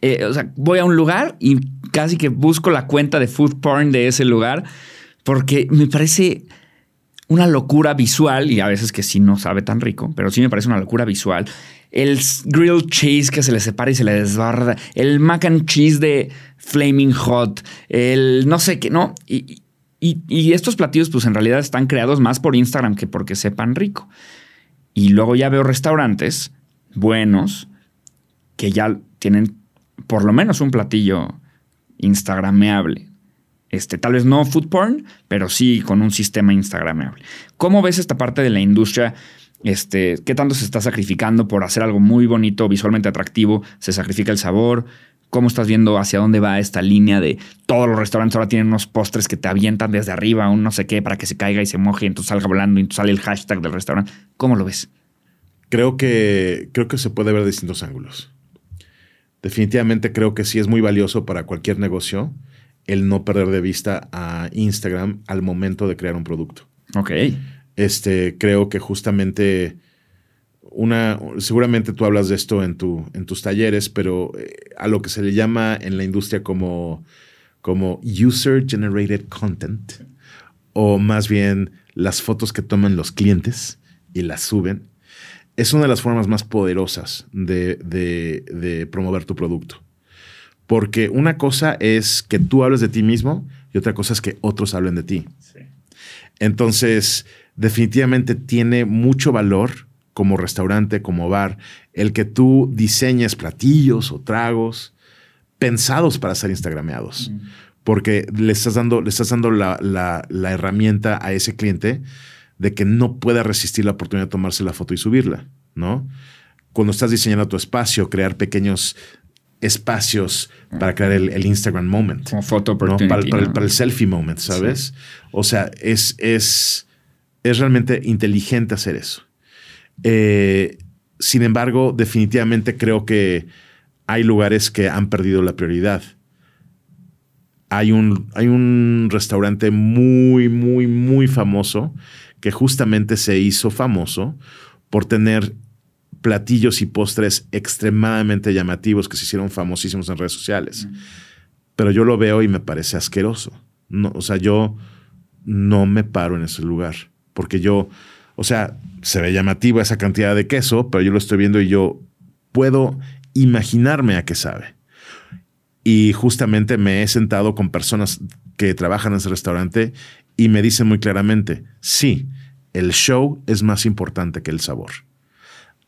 eh, o sea, voy a un lugar y casi que busco la cuenta de food porn de ese lugar porque me parece una locura visual y a veces que sí no sabe tan rico, pero sí me parece una locura visual. El grilled cheese que se le separa y se le desbarda, el mac and cheese de Flaming Hot, el no sé qué, ¿no? Y, y, estos platillos pues en realidad están creados más por Instagram que porque sepan rico. Y luego ya veo restaurantes buenos que ya tienen por lo menos un platillo instagrameable. Este, tal vez no food porn, pero sí con un sistema instagrameable. ¿Cómo ves esta parte de la industria? Este, ¿Qué tanto se está sacrificando por hacer algo muy bonito, visualmente atractivo? ¿Se sacrifica el sabor? ¿Cómo estás viendo hacia dónde va esta línea de todos los restaurantes ahora tienen unos postres que te avientan desde arriba, un no sé qué, para que se caiga y se moje y entonces salga volando y entonces sale el hashtag del restaurante? ¿Cómo lo ves? Creo que, creo que se puede ver de distintos ángulos. Definitivamente creo que sí es muy valioso para cualquier negocio el no perder de vista a Instagram al momento de crear un producto. Ok. Este, creo que justamente una, seguramente tú hablas de esto en, tu, en tus talleres, pero eh, a lo que se le llama en la industria como, como user generated content, o más bien las fotos que toman los clientes y las suben, es una de las formas más poderosas de, de promover tu producto. Porque una cosa es que tú hables de ti mismo y otra cosa es que otros hablen de ti. Entonces, definitivamente tiene mucho valor como restaurante, como bar, el que tú diseñes platillos o tragos pensados para ser instagrameados. Porque le estás dando, le estás dando la, la, herramienta a ese cliente de que no pueda resistir la oportunidad de tomarse la foto y subirla, ¿no? Cuando estás diseñando tu espacio, crear pequeños espacios para crear el, Instagram moment. Como foto para, el, selfie moment, ¿sabes? O sea, es, es, es realmente inteligente hacer eso. Eh, sin embargo, definitivamente creo que hay lugares que han perdido la prioridad. Hay un, hay un restaurante muy, muy, muy famoso que justamente se hizo famoso por tener platillos y postres extremadamente llamativos que se hicieron famosísimos en redes sociales. Pero yo lo veo y me parece asqueroso. No, o sea, yo no me paro en ese lugar porque yo o sea, se ve llamativa esa cantidad de queso, pero yo lo estoy viendo y yo puedo imaginarme a qué sabe. Y justamente me he sentado con personas que trabajan en ese restaurante y me dicen muy claramente, sí, el show es más importante que el sabor.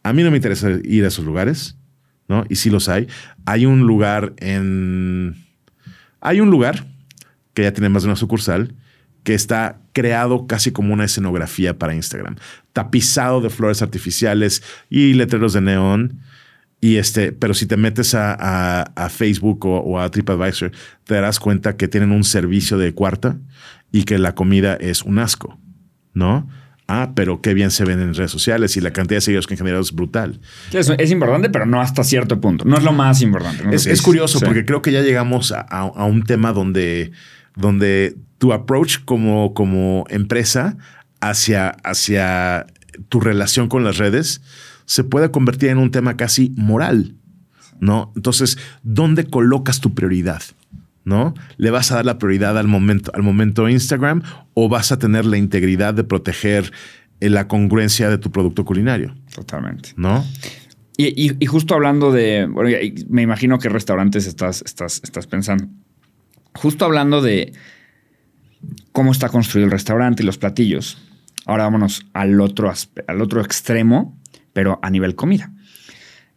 A mí no me interesa ir a esos lugares, ¿no? Y sí los hay. Hay un lugar en... Hay un lugar que ya tiene más de una sucursal que está creado casi como una escenografía para Instagram, tapizado de flores artificiales y letreros de neón. Y este, pero si te metes a, Facebook o, a TripAdvisor, te darás cuenta que tienen un servicio de cuarta y que la comida es un asco, ¿no? Ah, pero qué bien se ven en redes sociales y la cantidad de seguidores que han generado es brutal. Es, importante, pero no hasta cierto punto. No es lo más importante. Es, curioso porque creo que ya llegamos a, un tema donde, donde tu approach como, como empresa hacia, hacia tu relación con las redes se puede convertir en un tema casi moral, ¿no? Entonces, ¿dónde colocas tu prioridad? ¿No? ¿Le vas a dar la prioridad al momento, al momento Instagram o vas a tener la integridad de proteger eh, la congruencia de tu producto culinario? Totalmente. ¿No? Y, justo hablando de, bueno, me imagino que restaurantes estás, estás, estás pensando. Justo hablando de, cómo está construido el restaurante y los platillos. Ahora vámonos al otro, al otro extremo, pero a nivel comida.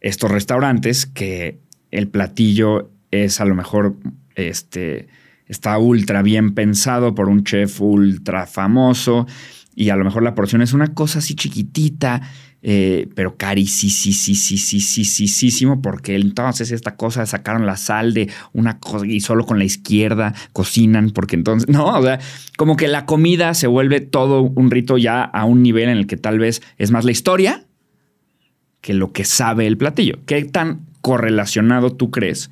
Estos restaurantes que el platillo es a lo mejor este, está ultra bien pensado por un chef ultra famoso y a lo mejor la porción es una cosa así chiquitita eh, pero carísimo, porque entonces esta cosa sacaron la sal de una cosa y solo con la izquierda cocinan, porque entonces, no, o sea, como que la comida se vuelve todo un rito ya a un nivel en el que tal vez es más la historia que lo que sabe el platillo. ¿Qué tan correlacionado tú crees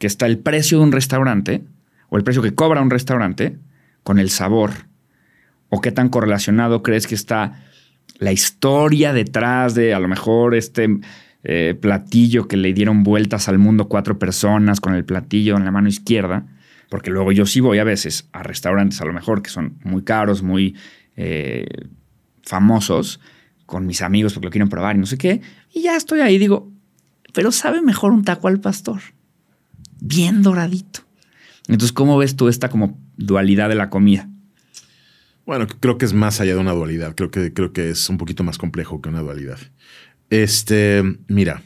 que está el precio de un restaurante o el precio que cobra un restaurante con el sabor? ¿O qué tan correlacionado crees que está la historia detrás de a lo mejor este eh, platillo que le dieron vueltas al mundo cuatro personas con el platillo en la mano izquierda, porque luego yo sí voy a veces a restaurantes a lo mejor que son muy caros, muy eh, famosos con mis amigos porque lo quieren probar y no sé qué. Y ya estoy ahí, digo, pero sabe mejor un taco al pastor. Bien doradito. Entonces, ¿cómo ves tú esta como dualidad de la comida? Bueno, creo que es más allá de una dualidad. Creo que, creo que es un poquito más complejo que una dualidad. Este, mira,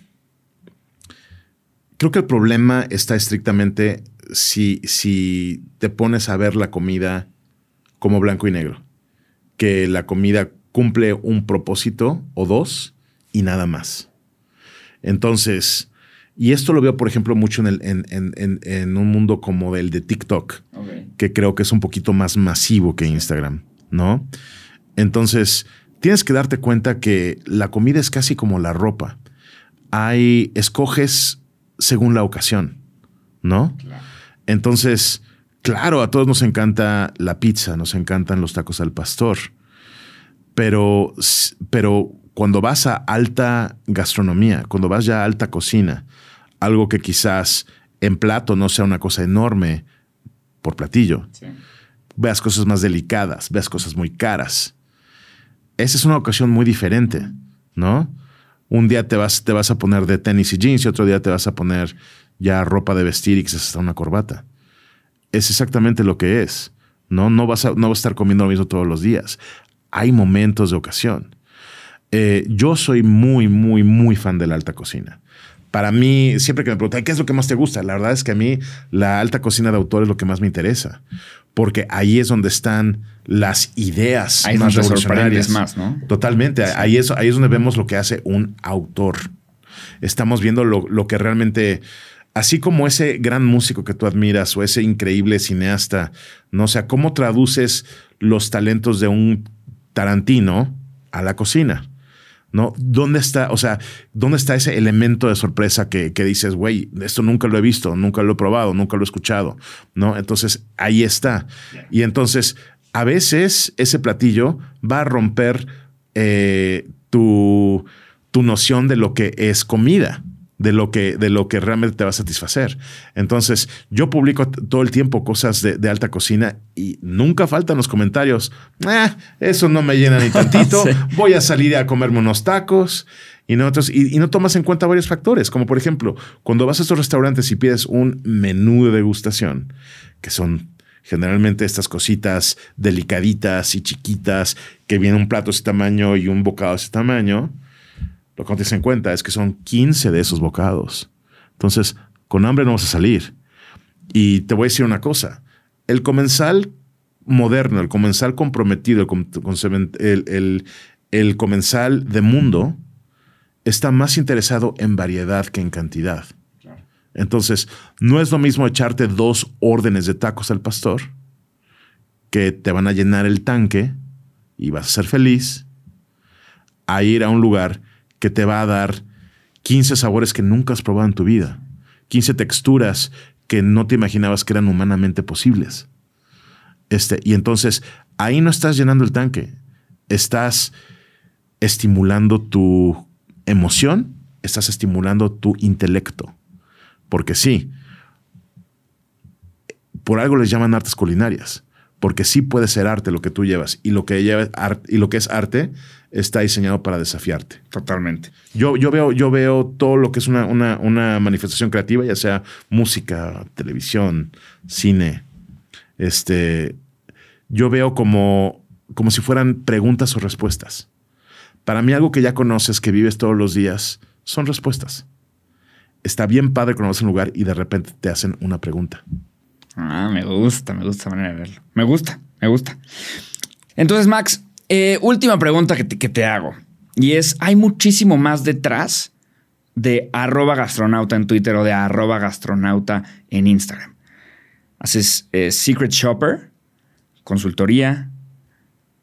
creo que el problema está estrictamente si, si te pones a ver la comida como blanco y negro. Que la comida cumple un propósito o dos y nada más. Entonces, y esto lo veo, por ejemplo, mucho en, el, en, un mundo como el de TikTok, que creo que es un poquito más masivo que Instagram, ¿no? Entonces, tienes que darte cuenta que la comida es casi como la ropa. Hay, escoges según la ocasión, ¿no? Entonces, claro, a todos nos encanta la pizza, nos encantan los tacos al pastor, pero, pero cuando vas a alta gastronomía, cuando vas ya a alta cocina, algo que quizás en plato no sea una cosa enorme por platillo, veas cosas más delicadas, veas cosas muy caras. Esa es una ocasión muy diferente, ¿no? Un día te vas, te vas a poner de tenis y jeans y otro día te vas a poner ya ropa de vestir y quizás hasta una corbata. Es exactamente lo que es. No, no, vas a, no vas a estar comiendo lo mismo todos los días. Hay momentos de ocasión. Eh, yo soy muy, muy, muy fan de la alta cocina. Para mí, siempre que me preguntan, ¿qué es lo que más te gusta? La verdad es que a mí la alta cocina de autor es lo que más me interesa, porque ahí es donde están las ideas más revolucionarias. más, ¿no? Totalmente. Ahí, es, ahí es donde vemos lo que hace un autor. Estamos viendo lo, lo que realmente así como ese gran músico que tú admiras o ese increíble cineasta, no o sea, cómo traduces los talentos de un Tarantino a la cocina. ¿No? ¿Dónde está, o sea, dónde está ese elemento de sorpresa que, dices, güey, esto nunca lo he visto, nunca lo he probado, nunca lo he escuchado, ¿no? Entonces, ahí está. Y entonces, a veces ese platillo va a romper eh, tu, tu noción de lo que es comida de lo que, de lo que realmente te va a satisfacer. Entonces, yo publico todo el tiempo cosas de, alta cocina y nunca faltan los comentarios. Ah, eso no me llena ni <laughs> tantito. Voy a salir a comerme unos tacos. Y no, y, no tomas en cuenta varios factores, como por ejemplo, cuando vas a estos restaurantes y pides un menú de degustación, que son generalmente estas cositas delicaditas y chiquitas, que viene un plato de ese tamaño y un bocado de ese tamaño, lo que no te en cuenta es que son 15 de esos bocados. Entonces, con hambre no vas a salir. Y te voy a decir una cosa. El comensal moderno, el comensal comprometido, el, el, comensal de mundo, está más interesado en variedad que en cantidad. Entonces, no es lo mismo echarte dos órdenes de tacos al pastor, que te van a llenar el tanque y vas a ser feliz, a ir a un lugar que te va a dar 15 sabores que nunca has probado en tu vida, 15 texturas que no te imaginabas que eran humanamente posibles. Este, y entonces ahí no estás llenando el tanque, estás estimulando tu emoción, estás estimulando tu intelecto. Porque sí, por algo les llaman artes culinarias, porque sí puede ser arte lo que tú llevas y lo que, y lo que es arte está diseñado para desafiarte. Totalmente. Yo, yo, veo, yo veo todo lo que es una, una, manifestación creativa, ya sea música, televisión, cine. Este, yo veo como, como si fueran preguntas o respuestas. Para mí algo que ya conoces, que vives todos los días, son respuestas. Está bien padre conocer un lugar y de repente te hacen una pregunta. Ah, me gusta, me gusta manera de verlo. Me gusta, me gusta. Entonces, Max, eh, última pregunta que te, hago. Y es, ¿hay muchísimo más detrás de arroba gastronauta en Twitter o de arroba gastronauta en Instagram? Haces eh, Secret Shopper, consultoría,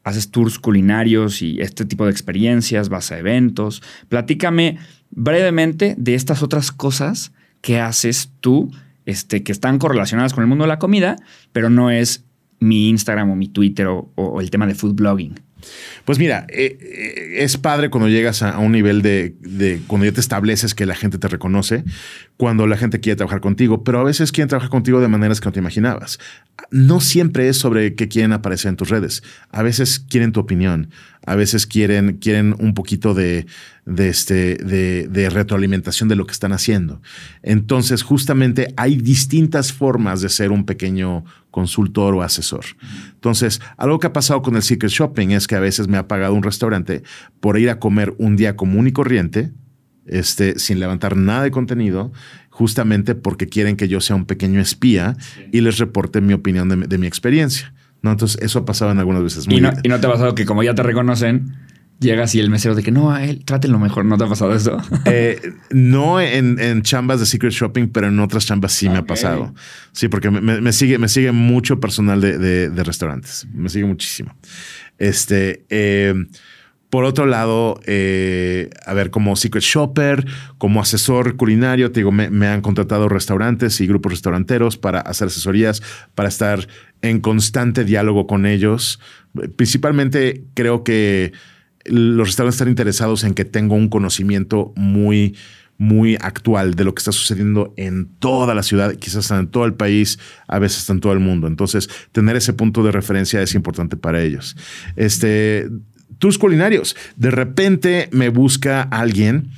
haces tours culinarios y este tipo de experiencias, vas a eventos. Platícame brevemente de estas otras cosas que haces tú, este, que están correlacionadas con el mundo de la comida, pero no es mi Instagram o mi Twitter o el tema de food blogging. Pues mira, eh, eh, es padre cuando llegas a, un nivel de, de, cuando ya te estableces que la gente te reconoce, cuando la gente quiere trabajar contigo, pero a veces quieren trabajar contigo de maneras que no te imaginabas. No siempre es sobre qué quieren aparecer en tus redes. A veces quieren tu opinión, a veces quieren, quieren un poquito de, de, este, de, de, retroalimentación de lo que están haciendo. Entonces, justamente hay distintas formas de ser un pequeño consultor o asesor. Entonces, algo que ha pasado con el Secret Shopping es que a veces me ha pagado un restaurante por ir a comer un día común y corriente, este, sin levantar nada de contenido, justamente porque quieren que yo sea un pequeño espía y les reporte mi opinión de, mi experiencia. ¿No? Entonces, eso ha pasado en algunas veces. ¿Y, no, ¿Y no te ha pasado que como ya te reconocen, llegas y el mesero de que no, a él, trátenlo mejor. ¿No te ha pasado eso? Eh, no en, chambas de Secret Shopping, pero en otras chambas sí me ha pasado. Sí, porque me, sigue, me sigue mucho personal de, restaurantes. Me sigue muchísimo. Este. Eh, por otro lado, eh, a ver, como Secret Shopper, como asesor culinario, te digo, me, me, han contratado restaurantes y grupos restauranteros para hacer asesorías, para estar en constante diálogo con ellos. Principalmente creo que los restaurantes están interesados en que tenga un conocimiento muy, muy actual de lo que está sucediendo en toda la ciudad, quizás en todo el país, a veces en todo el mundo. Entonces, tener ese punto de referencia es importante para ellos. Este, tus culinarios. De repente me busca alguien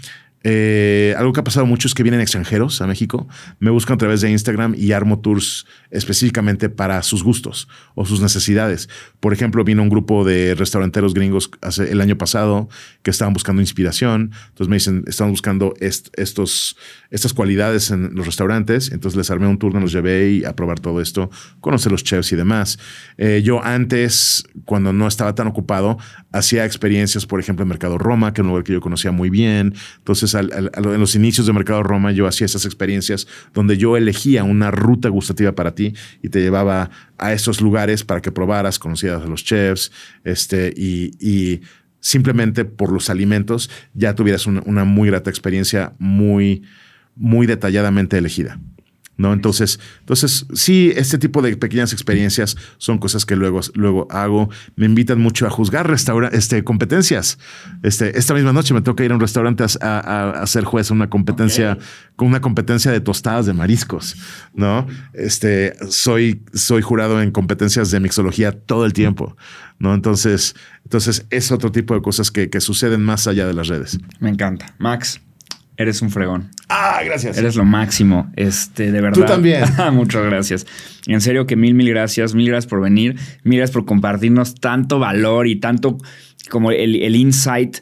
eh, algo que ha pasado mucho es que vienen extranjeros a México, me buscan a través de Instagram y armo tours específicamente para sus gustos o sus necesidades. Por ejemplo, vino un grupo de restauranteros gringos hace, el año pasado que estaban buscando inspiración. Entonces me dicen, están buscando estos, estas cualidades en los restaurantes. Entonces les armé un tour, los llevé y a probar todo esto, conocer los chefs y demás. Eh, yo antes, cuando no estaba tan ocupado, hacía experiencias, por ejemplo, en Mercado Roma, que es un lugar que yo conocía muy bien. Entonces, en los inicios de Mercado Roma yo hacía esas experiencias donde yo elegía una ruta gustativa para ti y te llevaba a esos lugares para que probaras, conocieras a los chefs este, y, simplemente por los alimentos ya tuvieras una, una muy grata experiencia muy, muy detalladamente elegida. ¿No? Entonces, entonces, sí, este tipo de pequeñas experiencias son cosas que luego, luego hago. Me invitan mucho a juzgar este, competencias. Este, esta misma noche me toca ir a un restaurante a, a, ser juez una competencia, con una competencia de tostadas de mariscos, ¿no? Este, soy, soy jurado en competencias de mixología todo el tiempo, ¿no? Entonces, entonces es otro tipo de cosas que, que suceden más allá de las redes. Me encanta. Max, Eres un fregón. Ah, gracias. Eres lo máximo. Este, de verdad. Tú también. <laughs> Muchas gracias. En serio que mil, mil gracias. Mil gracias por venir. Mil gracias por compartirnos tanto valor y tanto como el, insight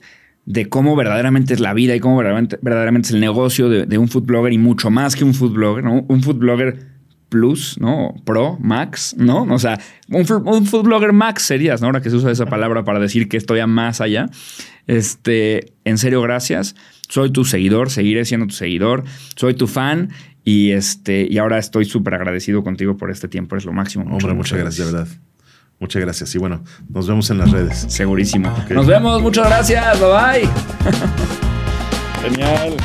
de cómo verdaderamente es la vida y cómo verdaderamente, es el negocio de, un food blogger y mucho más que un food blogger, ¿no? Un food blogger plus, ¿no? Pro, max, ¿no? O sea, un, un food blogger max serías, ¿no? Ahora que se usa esa palabra para decir que estoy a más allá. Este, en serio, gracias soy tu seguidor, seguiré siendo tu seguidor, soy tu fan y, este, y ahora estoy súper agradecido contigo por este tiempo, es lo máximo. Hombre, muchas, gracias, de verdad. Muchas gracias. Y bueno, nos vemos en las redes. Segurísimo. Nos vemos, muchas gracias. Bye bye. <laughs> Genial.